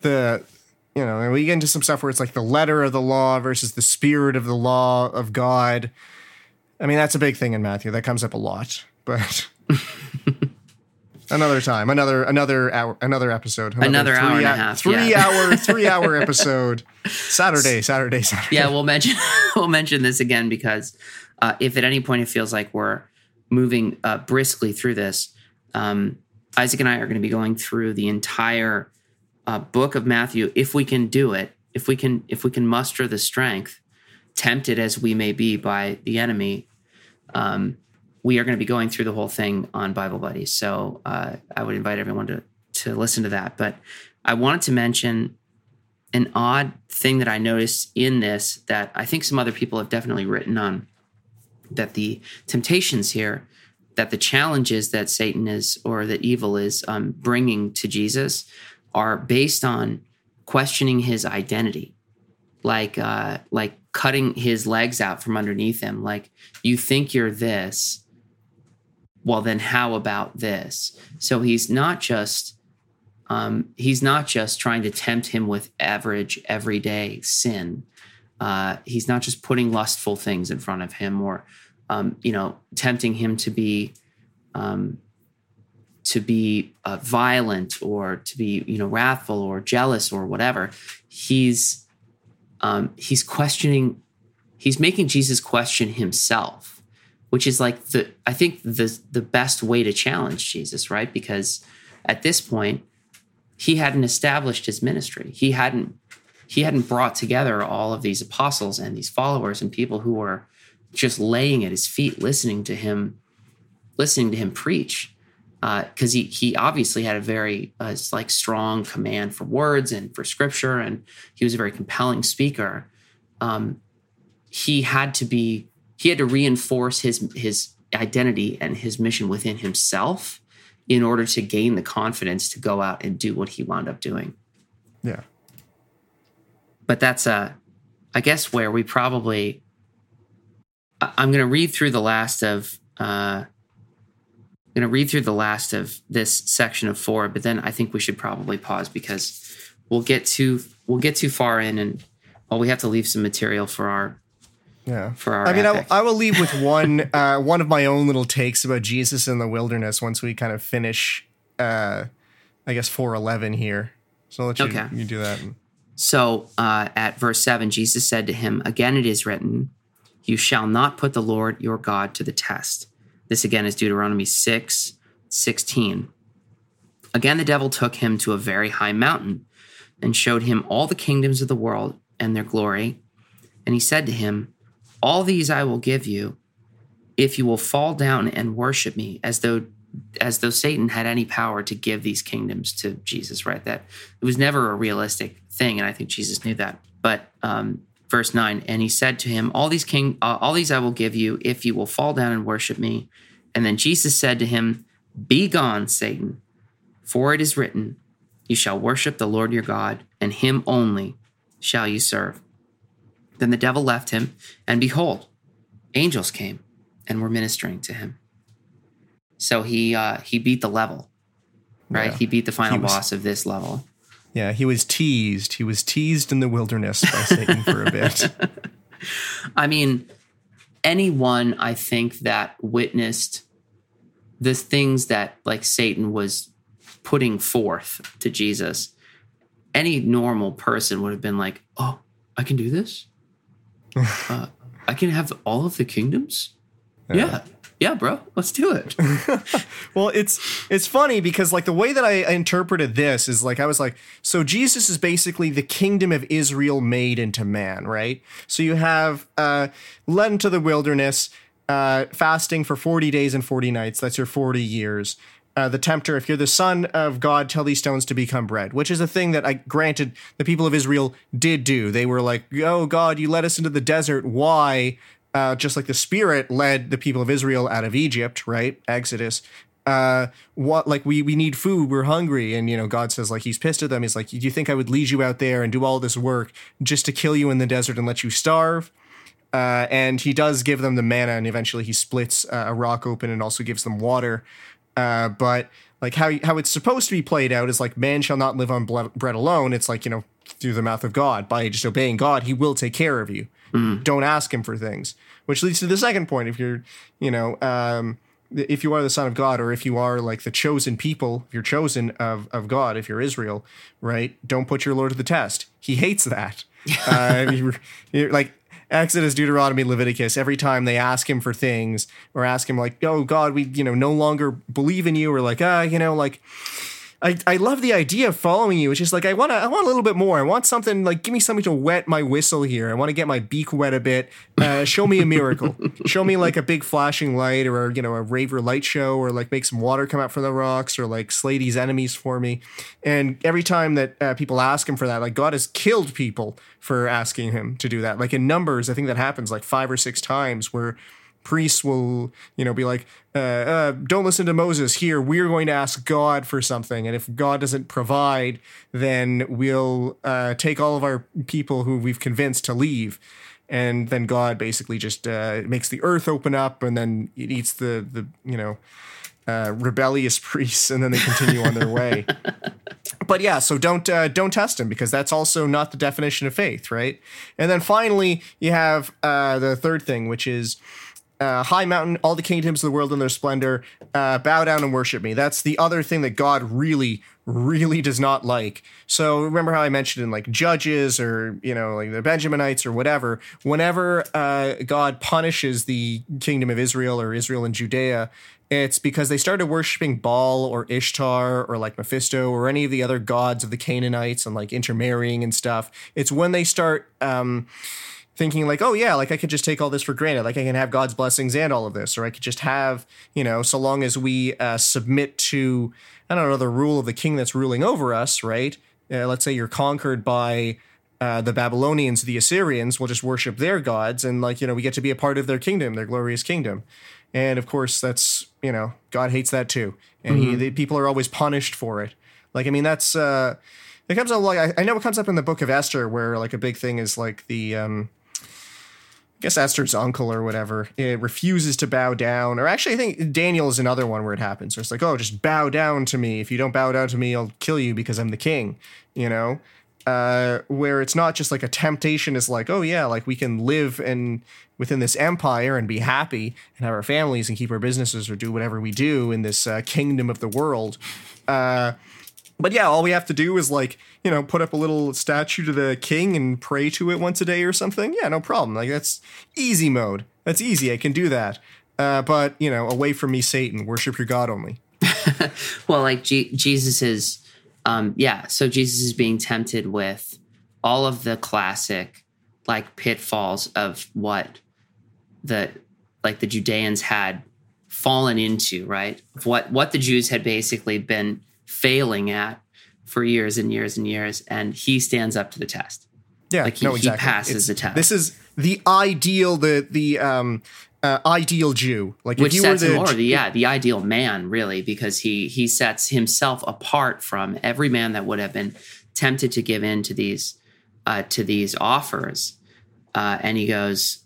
the you know, and we get into some stuff where it's like the letter of the law versus the spirit of the law of God. I mean, that's a big thing in Matthew. That comes up a lot, but another time, another another hour, another episode, Another hour and a half, three yeah. hour, three hour episode, Saturday, Saturday, Saturday. yeah, we'll mention we'll mention this again because uh, if at any point it feels like we're moving uh, briskly through this, um, Isaac and I are going to be going through the entire uh, book of Matthew. If we can do it, if we can, if we can muster the strength, tempted as we may be by the enemy, um, we are going to be going through the whole thing on Bible Buddies. So uh, I would invite everyone to to listen to that. But I wanted to mention an odd thing that I noticed in this that I think some other people have definitely written on that the temptations here, that the challenges that Satan is or that evil is um, bringing to Jesus are based on questioning his identity, like uh, like cutting his legs out from underneath him. Like you think you're this, well then how about this? So he's not just um, he's not just trying to tempt him with average, everyday sin. Uh, he's not just putting lustful things in front of him or, um, you know, tempting him to be, um, to be uh, violent or to be, you know, wrathful or jealous or whatever. He's, um, he's questioning, he's making Jesus question himself, which is like the, I think the the best way to challenge Jesus, right? Because at this point, he hadn't established his ministry. He hadn't he hadn't brought together all of these apostles and these followers and people who were just laying at his feet, listening to him, listening to him preach. Because he he obviously had a very uh, like strong command for words and for scripture, and he was a very compelling speaker. Um, he had to be he had to reinforce his his identity and his mission within himself in order to gain the confidence to go out and do what he wound up doing. Yeah. But that's uh I guess where we probably I- I'm going to read through the last of uh I'm going to read through the last of this section of 4, but then I think we should probably pause because we'll get too we'll get too far in and well we have to leave some material for our Yeah. for our I mean, I. I will leave with one uh, one of my own little takes about Jesus in the wilderness once we kind of finish, uh, I guess, 411 here. So I'll let you, Okay. you do that. So uh, at verse 7, Jesus said to him, Again it is written, You shall not put the Lord your God to the test. This again is Deuteronomy 6 16. Again, the devil took him to a very high mountain and showed him all the kingdoms of the world and their glory. And he said to him, All these I will give you if you will fall down and worship me, as though as though Satan had any power to give these kingdoms to Jesus, right? That it was never a realistic thing, and I think Jesus knew that. But um, verse nine, and he said to him, "All these king, uh, all these I will give you if you will fall down and worship me." And then Jesus said to him, "Be gone, Satan, for it is written, You shall worship the Lord your God, and Him only shall you serve." Then the devil left him, and behold, angels came and were ministering to him. So he uh, he beat the level, right? Yeah. He beat the final was- boss of this level. Yeah, he was teased. He was teased in the wilderness by Satan for a bit. I mean, anyone I think that witnessed the things that like Satan was putting forth to Jesus, any normal person would have been like, "Oh, I can do this. Uh, I can have all of the kingdoms. Yeah, yeah, bro, let's do it." Well, it's it's funny because like the way that I interpreted this is like I was like, so Jesus is basically the kingdom of Israel made into man, right? So you have uh, led into the wilderness, uh, fasting for forty days and forty nights. That's your forty years. Uh, the tempter, if you're the son of God, tell these stones to become bread, which is a thing that I granted the people of Israel did do. They were like, "Oh God, you led us into the desert. Why?" Uh, just like the Spirit led the people of Israel out of Egypt, right? Exodus. Uh what like we we need food we're hungry. And you know god says like he's pissed at them. He's like do you think i would lead you out there and do all this work just to kill you in the desert and let you starve? Uh, and he does give them the manna and eventually he splits uh, a rock open and also gives them water. Uh, but like how how it's supposed to be played out is like man shall not live on bread alone. It's like you know through the mouth of God. By just obeying God, He will take care of you. Don't ask Him for things, which leads to the second point. If you're, you know, um, if you are the son of God, or if you are like the chosen people, if you're chosen of of God, if you're Israel, right? Don't put your Lord to the test. He hates that. uh, you're, you're like Exodus, Deuteronomy, Leviticus, every time they ask him for things or ask him like, "Oh God, we you know no longer believe in you," or like, "Ah, you know, like." I, I love the idea of following you. It's just like I want to I want a little bit more. I want something like give me something to wet my whistle here. I want to get my beak wet a bit. Uh, show me a miracle. show me like a big flashing light or you know a raver light show or like make some water come out from the rocks or like slay these enemies for me. And every time that uh, people ask him for that, like God has killed people for asking him to do that. Like in numbers, I think that happens like five or six times where priests will, you know, be like, uh, uh, "Don't listen to Moses. Here, we're going to ask God for something, and if God doesn't provide, then we'll uh, take all of our people who we've convinced to leave." And then God basically just uh, makes the earth open up, and then it eats the the you know uh, rebellious priests, and then they continue on their way. But yeah, so don't uh, don't test him because that's also not the definition of faith, right? And then finally, you have uh, the third thing, which is uh, high mountain, all the kingdoms of the world in their splendor, uh, bow down and worship me. That's the other thing that God really, really does not like. So remember how I mentioned in like Judges or you know like the Benjaminites or whatever. Whenever uh, God punishes the kingdom of Israel or Israel and Judea, it's because they started worshiping Baal or Ishtar or like Mephisto or any of the other gods of the Canaanites and like intermarrying and stuff. It's when they start. Um, thinking like, oh yeah, like I could just take all this for granted. Like I can have God's blessings and all of this, or I could just have, you know, so long as we uh, submit to, I don't know, the rule of the king that's ruling over us, right? Uh, let's say you're conquered by uh, the Babylonians, the Assyrians, we'll just worship their gods, and like you know, we get to be a part of their kingdom, their glorious kingdom. And of course, that's you know, God hates that too, and he, the people are always punished for it. Like I mean, that's. uh it comes up like I, I know it comes up in the book of Esther where like a big thing is like the um guess Esther's uncle or whatever it refuses to bow down. Or actually, I think Daniel is another one where it happens. Where it's like, oh, just bow down to me. If you don't bow down to me, I'll kill you because I'm the king. You know, uh, where it's not just like a temptation. Is like, oh yeah, like we can live and within this empire and be happy and have our families and keep our businesses or do whatever we do in this uh, kingdom of the world. Uh, but yeah, all we have to do is like, you know, put up a little statue to the king and pray to it once a day or something. Yeah, no problem. Like that's easy mode. That's easy. I can do that. Uh, but you know, away from me, Satan. Worship your God only. well, like G- Jesus is, um, yeah. So Jesus is being tempted with all of the classic like pitfalls of what the like the Judeans had fallen into, right? What what the Jews had basically been failing at for years and years and years, and he stands up to the test. Yeah, like he, no, exactly. he passes It's- the test. This is the ideal, the the um, uh, ideal Jew. Like which if you sets were him the the yeah the ideal man really because he he sets himself apart from every man that would have been tempted to give in to these uh, to these offers uh, and he goes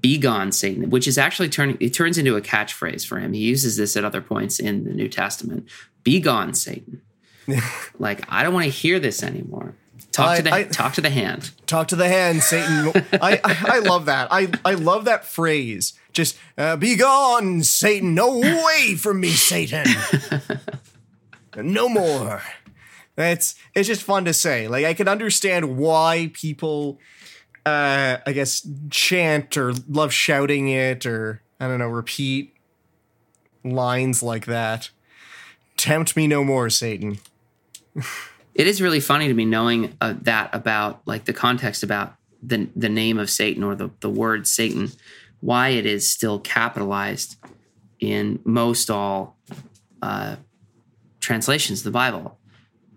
be gone satan which is actually turning it turns into a catchphrase for him he uses this at other points in the new testament be gone satan like i don't want to hear this anymore talk I- to the I- talk to the hand talk to the hand, Satan. I, I I love that. I I love that phrase. Just uh, be gone, Satan. No way from me, Satan. no more. It's it's just fun to say. Like I can understand why people, uh, I guess, chant or love shouting it or I don't know, repeat lines like that. Tempt me no more, Satan. it is really funny to me knowing uh, that about like the context about the the name of Satan or the the word Satan, why it is still capitalized in most all uh, translations of the Bible.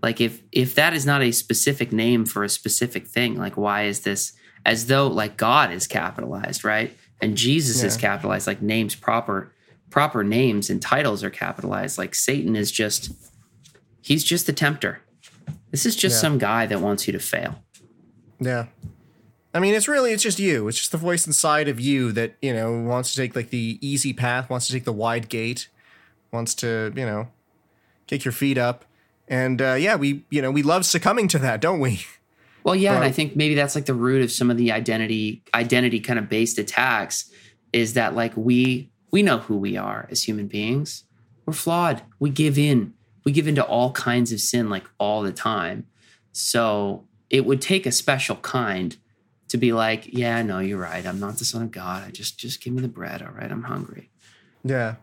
Like if if that is not a specific name for a specific thing, like why is this as though like God is capitalized, right? And Jesus is capitalized, like names proper proper names and titles are capitalized. Like Satan is just he's just the tempter. This is just Yeah. some guy that wants you to fail. Yeah. I mean, it's really it's just you. It's just the voice inside of you that you know wants to take like the easy path, wants to take the wide gate, wants to you know kick your feet up, And uh, yeah, we you know we love succumbing to that, don't we? Well, yeah, and I think maybe that's like the root of some of the identity identity kind of based attacks is that like we we know who we are as human beings. We're flawed. We give in. We give into all kinds of sin like all the time. So it would take a special kind to be like, yeah, no, you're right. I'm not the son of God. I just just give me the bread. All right, I'm hungry. Yeah.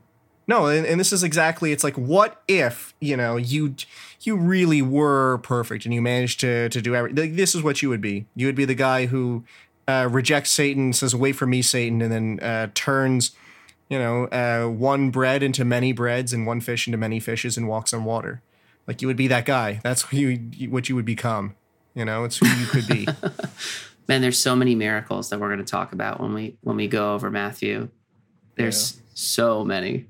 No, and, and this is exactly it's like what if, you know, you you really were perfect and you managed to to do everything. This is what you would be. You would be the guy who uh, rejects Satan, says, "Wait for me, Satan," and then uh, turns, you know, uh, one bread into many breads and one fish into many fishes and walks on water. Like you would be that guy. That's who you, what you would become. You know, it's who you could be. Man, there's so many miracles that we're going to talk about when we when we go over Matthew. There's yeah. so many.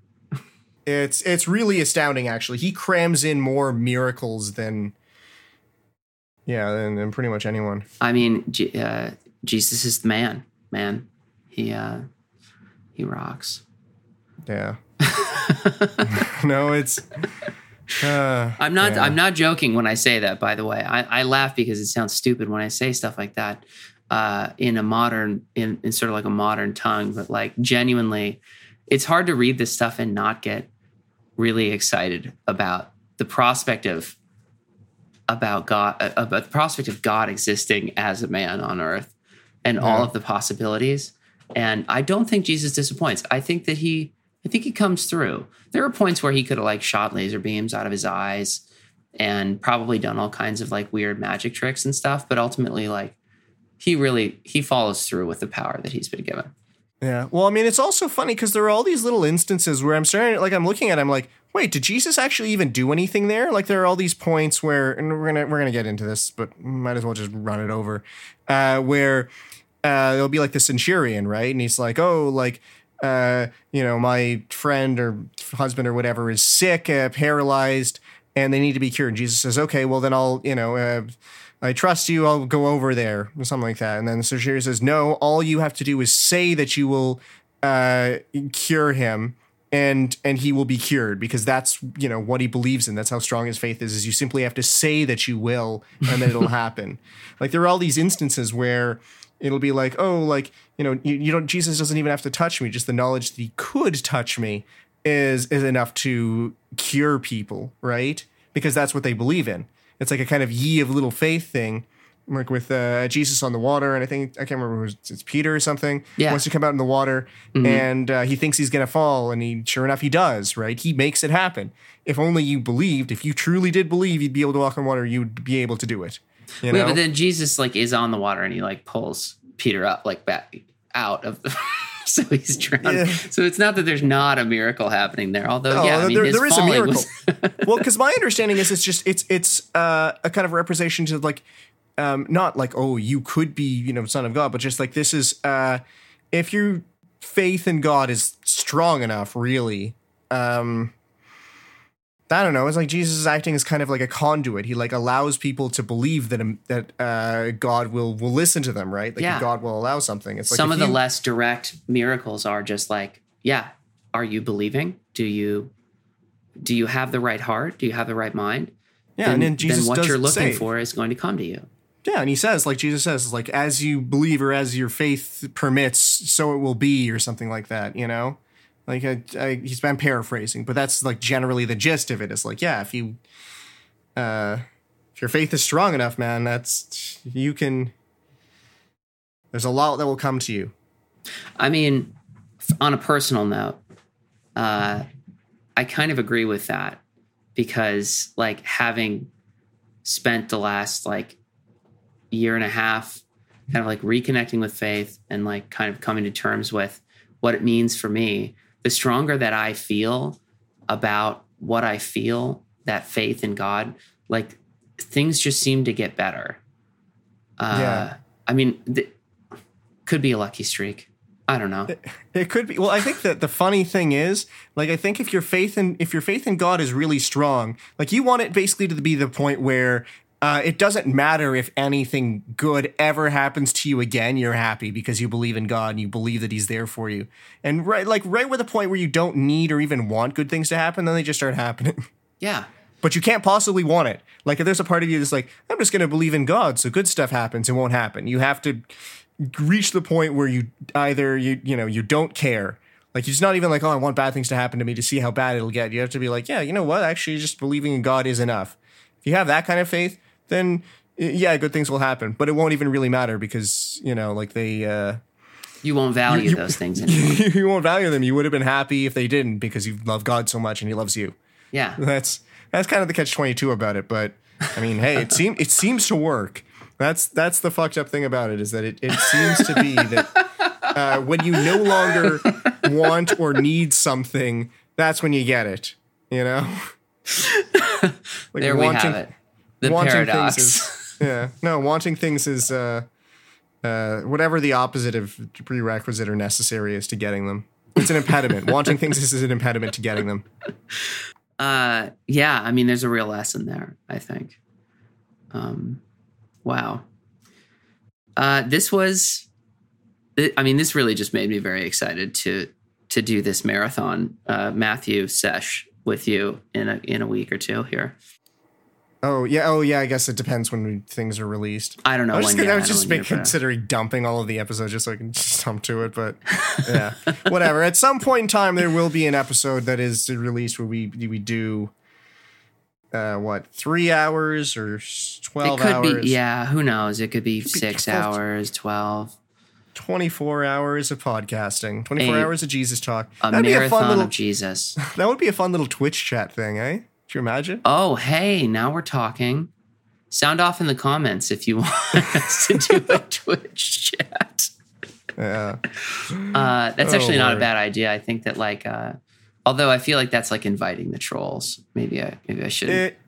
It's it's really astounding. Actually, he crams in more miracles than yeah than, than pretty much anyone. I mean, uh, Jesus is the man. Man, he uh, he rocks. Yeah. no, it's. Uh, I'm not. Yeah. I'm not joking when I say that. By the way, I, I laugh because it sounds stupid when I say stuff like that uh, in a modern, in, in sort of like a modern tongue. But like genuinely, it's hard to read this stuff and not get really excited about the prospect of about God, uh, about the prospect of God existing as a man on earth and yeah. all of the possibilities. And I don't think Jesus disappoints. I think that he, I think he comes through. There are points where he could have like shot laser beams out of his eyes and probably done all kinds of like weird magic tricks and stuff. But ultimately, like he really he follows through with the power that he's been given. Yeah. Well, I mean, it's also funny because there are all these little instances where I'm starting, like, I'm looking at, it, I'm like, wait, did Jesus actually even do anything there? Like, there are all these points where, and we're gonna we're gonna get into this, but might as well just run it over, uh, where uh, there'll be like the centurion, right? And he's like, oh, like, uh, you know, my friend or husband or whatever is sick, uh, paralyzed, and they need to be cured. And Jesus says, okay, well then I'll, you know. Uh, I trust you. I'll go over there, or something like that. And then the Sergio says, No, all you have to do is say that you will uh, cure him, and and he will be cured because that's you know what he believes in. That's how strong his faith is. Is you simply have to say that you will, and then it'll happen. Like there are all these instances where it'll be like, oh, like you know, you, you don't. Jesus doesn't even have to touch me. Just the knowledge that he could touch me is is enough to cure people, right? Because that's what they believe in it's like a kind of ye of little faith thing like with uh, Jesus on the water, and I think I can't remember it it's Peter or something. Yeah, wants to come out in the water, mm-hmm. and uh, he thinks he's gonna fall, and he sure enough he does. Right, he makes it happen. If only you believed. If you truly did believe, you'd be able to walk on water. You'd be able to do it. You know? Yeah, but then Jesus like is on the water, and he like pulls Peter up like back out of the. so he's drowned. Yeah. So it's not that there's not a miracle happening there. Although, no, yeah, I mean, there, there is a miracle. Was well, because my understanding is it's just it's it's uh, a kind of representation of like um, not like oh you could be you know son of God, but just like this is uh, if your faith in God is strong enough, really. Um, I don't know. It's like Jesus is acting as kind of like a conduit. He like allows people to believe that um, that uh, God will will listen to them, right? Like yeah. God will allow something. It's like some of you, the less direct miracles are just like, yeah, are you believing? Do you do you have the right heart? Do you have the right mind? Yeah, then, and then Jesus then what you're looking say, for is going to come to you. Yeah, and he says, like Jesus says, like as you believe or as your faith permits, so it will be, or something like that. You know. Like I, I, he's been paraphrasing, but that's like generally the gist of it. Is like, yeah, if you, uh, if your faith is strong enough, man, that's you can. There's a lot that will come to you. I mean, on a personal note, uh, I kind of agree with that because, like, having spent the last like year and a half, kind of like reconnecting with faith and like kind of coming to terms with what it means for me the stronger that I feel about what I feel, that faith in God, like things just seem to get better. Uh, yeah. I mean, th- could be a lucky streak. I don't know. It, it, could be. Well, I think that the funny thing is, like, I think if your faith in if your faith in God is really strong, like, you want it basically to be the point where uh, it doesn't matter if anything good ever happens to you again. You're happy because you believe in God and you believe that He's there for you. And right, like right where the point where you don't need or even want good things to happen, then they just start happening. Yeah, but you can't possibly want it. Like if there's a part of you that's like, I'm just going to believe in God, so good stuff happens. It won't happen. You have to reach the point where you either you you know you don't care. Like it's not even like, oh, I want bad things to happen to me to see how bad it'll get. You have to be like, yeah, you know what? Actually, just believing in God is enough. If you have that kind of faith, then yeah, good things will happen. But it won't even really matter because you know, like they. uh You won't value you- those things anymore. you won't value them. You would have been happy if they didn't because you love God so much and He loves you. Yeah. That's that's kind of the catch twenty two about it. But I mean, hey, it seems it seems to work. That's that's the fucked up thing about it is that it, it seems to be that uh, when you no longer want or need something, that's when you get it. You know. Like There we wanting- have it. The wanting paradox. things is yeah no wanting things is uh uh whatever the opposite of prerequisite or necessary is to getting them it's an impediment wanting things is an impediment to getting them uh yeah, I mean there's a real lesson there, I think. Um wow. Uh this was I mean this really just made me very excited to to do this marathon uh Matthew sesh with you in a in a week or two here. Oh yeah oh yeah i guess it depends when we, things are released I don't know I was when just, gonna, yet, I was just been know, but, considering dumping all of the episodes just so I can just jump to it, but yeah, whatever. At some point in time, there will be an episode that is released where we we do uh what three hours or twelve it could hours? be yeah, who knows? It could be 6 12 hours, 12. 24 hours of podcasting, 24 A- hours of Jesus talk. A That'd be a marathon fun little of Jesus. that would be a fun little Twitch chat thing, eh? Could you imagine? Oh, hey, now we're talking. Sound off in the comments if you want us to do a Twitch chat. Yeah. Uh, that's Oh, actually not a bad idea. I think that like, uh, although I feel like that's like inviting the trolls. Maybe I maybe I should. It,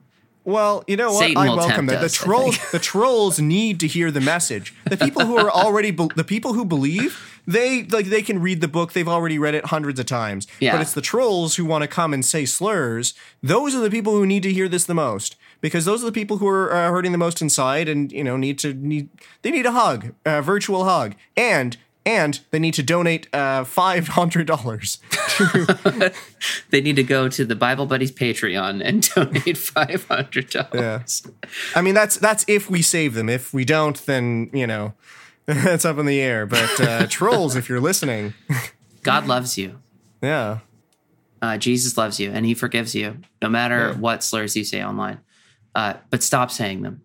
well, you know what? Satan I welcome that. The us, I trolls, the trolls need to hear the message. The people who are already, be- the people who believe, they like they can read the book. They've already read it hundreds of times. Yeah. But it's the trolls who want to come and say slurs. Those are the people who need to hear this the most because those are the people who are uh, hurting the most inside, and you know need to need they need a hug, a virtual hug, and and they need to donate uh, five hundred dollars. they need to go to the Bible Buddies Patreon and donate five hundred dollars. Yeah. I mean, that's that's if we save them. If we don't, then you know, that's up in the air. But uh, trolls, if you're listening, God loves you. yeah, Uh, Jesus loves you, and He forgives you, no matter Yeah. what slurs you say online. Uh, but stop saying them.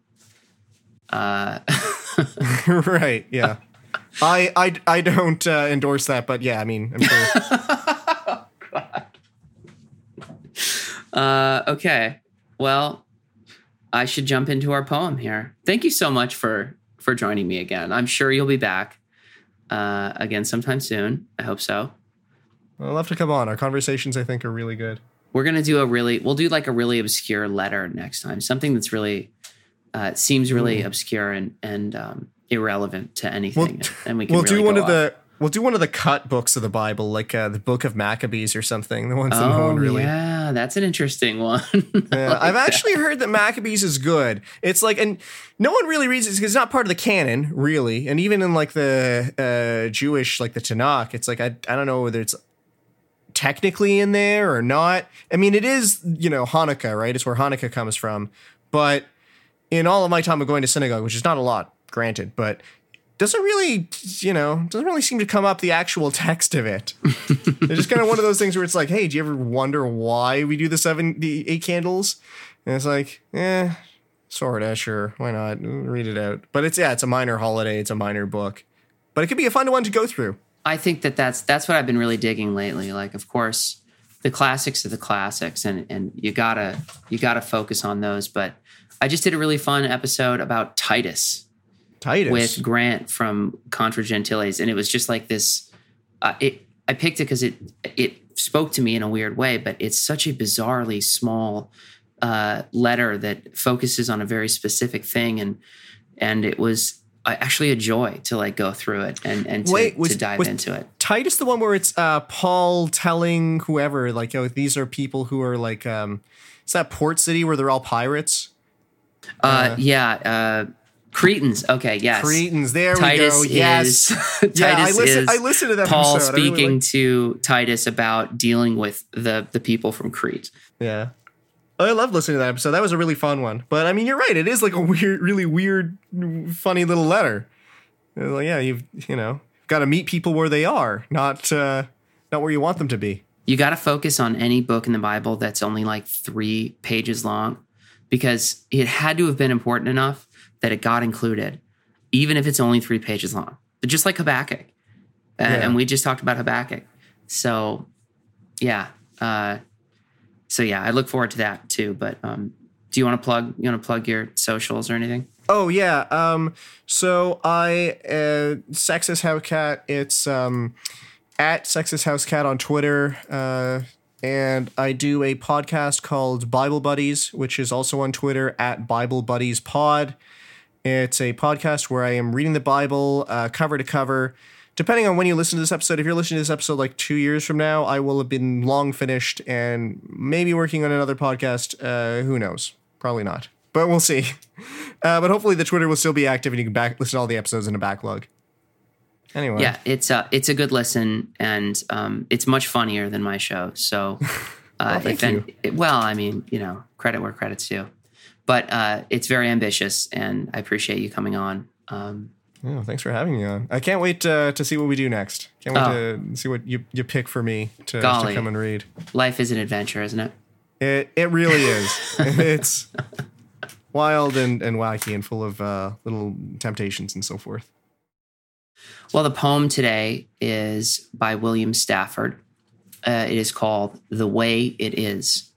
Uh, right, yeah. I I I don't uh, endorse that, but yeah, I mean, I'm sure. Uh, okay. Well, I should jump into our poem here. Thank you so much for for joining me again. I'm sure you'll be back uh, again sometime soon. I hope so. I'd love to come on. Our conversations, I think, are really good. We're gonna do a really we'll do like a really obscure letter next time. Something that's really uh, seems really obscure and and um, irrelevant to anything. and we can We'll really do one of the we'll do one of the cut books of the Bible, like uh, the Book of Maccabees or something. The ones that no Oh one really. yeah, that's an interesting one. Yeah, I've actually heard that Maccabees is good. It's like, and no one really reads it because it's not part of the canon, really. And even in like the uh, Jewish, like the Tanakh, it's like I I don't know whether it's technically in there or not. I mean, it is you know Hanukkah, right? It's where Hanukkah comes from. But in all of my time of going to synagogue, which is not a lot, granted, but doesn't really, you know, doesn't really seem to come up the actual text of it. it's just kind of one of those things where it's like, hey, do you ever wonder why we do the seven, the eight candles? And it's like, eh, sorta, sure, why not? Read it out. But it's yeah, it's a minor holiday, it's a minor book, but it could be a fun one to go through. I think that that's that's what I've been really digging lately. Like, of course, the classics are the classics, and and you gotta you gotta focus on those. But I just did a really fun episode about Titus Titus. with Grant from Contra Gentiles, and it was just like this. Uh, it I picked it because it it spoke to me in a weird way, but it's such a bizarrely small uh, letter that focuses on a very specific thing, and and it was uh, actually a joy to like go through it and and to, Wait, was- to dive was- into it. Titus the one where it's uh, Paul telling whoever like oh these are people who are like um it's that port city where they're all pirates Uh, yeah, uh, Cretans. Okay, yes. Cretans there Titus we go yes is Titus yeah I listened is I listened to that Paul episode I really speaking to Titus about dealing with the the people from Crete. yeah I love listening to that episode. That was a really fun one. But I mean, you're right. It is like a weird, really weird, funny little letter. Uh, yeah, you've you know got to meet people where they are, not uh, not where you want them to be. You got to focus on any book in the Bible that's only like three pages long, because it had to have been important enough that it got included, even if it's only three pages long. But just like Habakkuk, uh, Yeah. and we just talked about Habakkuk. So, yeah. Uh, so yeah, I look forward to that too. But um, do you want to plug? You want to plug your socials or anything? Oh yeah. Um. So I uh, Sexist House Cat. It's um at Sexist House Cat on Twitter. Uh, and I do a podcast called Bible Buddies, which is also on Twitter at Bible Buddies Pod. It's a podcast where I am reading the Bible uh, cover to cover. Depending on when you listen to this episode, if you're listening to this episode like two years from now, I will have been long finished and maybe working on another podcast. Uh, who knows? Probably not, but we'll see. Uh, but hopefully, the Twitter will still be active and you can back listen to all the episodes in a backlog. Anyway, Yeah, it's a it's a good listen, and um, it's much funnier than my show. So, uh, thank if an- it- well, I mean, you know, credit where credit's due, but uh, it's very ambitious, and I appreciate you coming on. Um, Oh, thanks for having me on. I can't wait uh, to see what we do next. Can't wait Oh. to see what you, you pick for me to, to come and read. life is an adventure, isn't it? It it really is. it's wild and, and wacky and full of uh, little temptations and so forth. Well, the poem today is by William Stafford. Uh, it is called The Way It Is.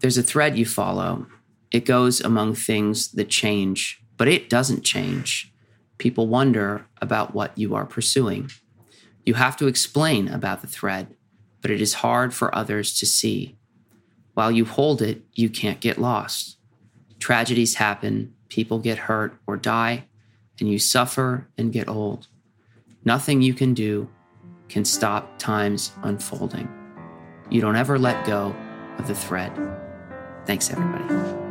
There's a thread you follow. It goes among things that change, but it doesn't change. People wonder about what you are pursuing. You have to explain about the thread, but it is hard for others to see. While you hold it, you can't get lost. Tragedies happen, people get hurt or die, and you suffer and get old. Nothing you can do can stop time's unfolding. You don't ever let go of the thread. Thanks, everybody.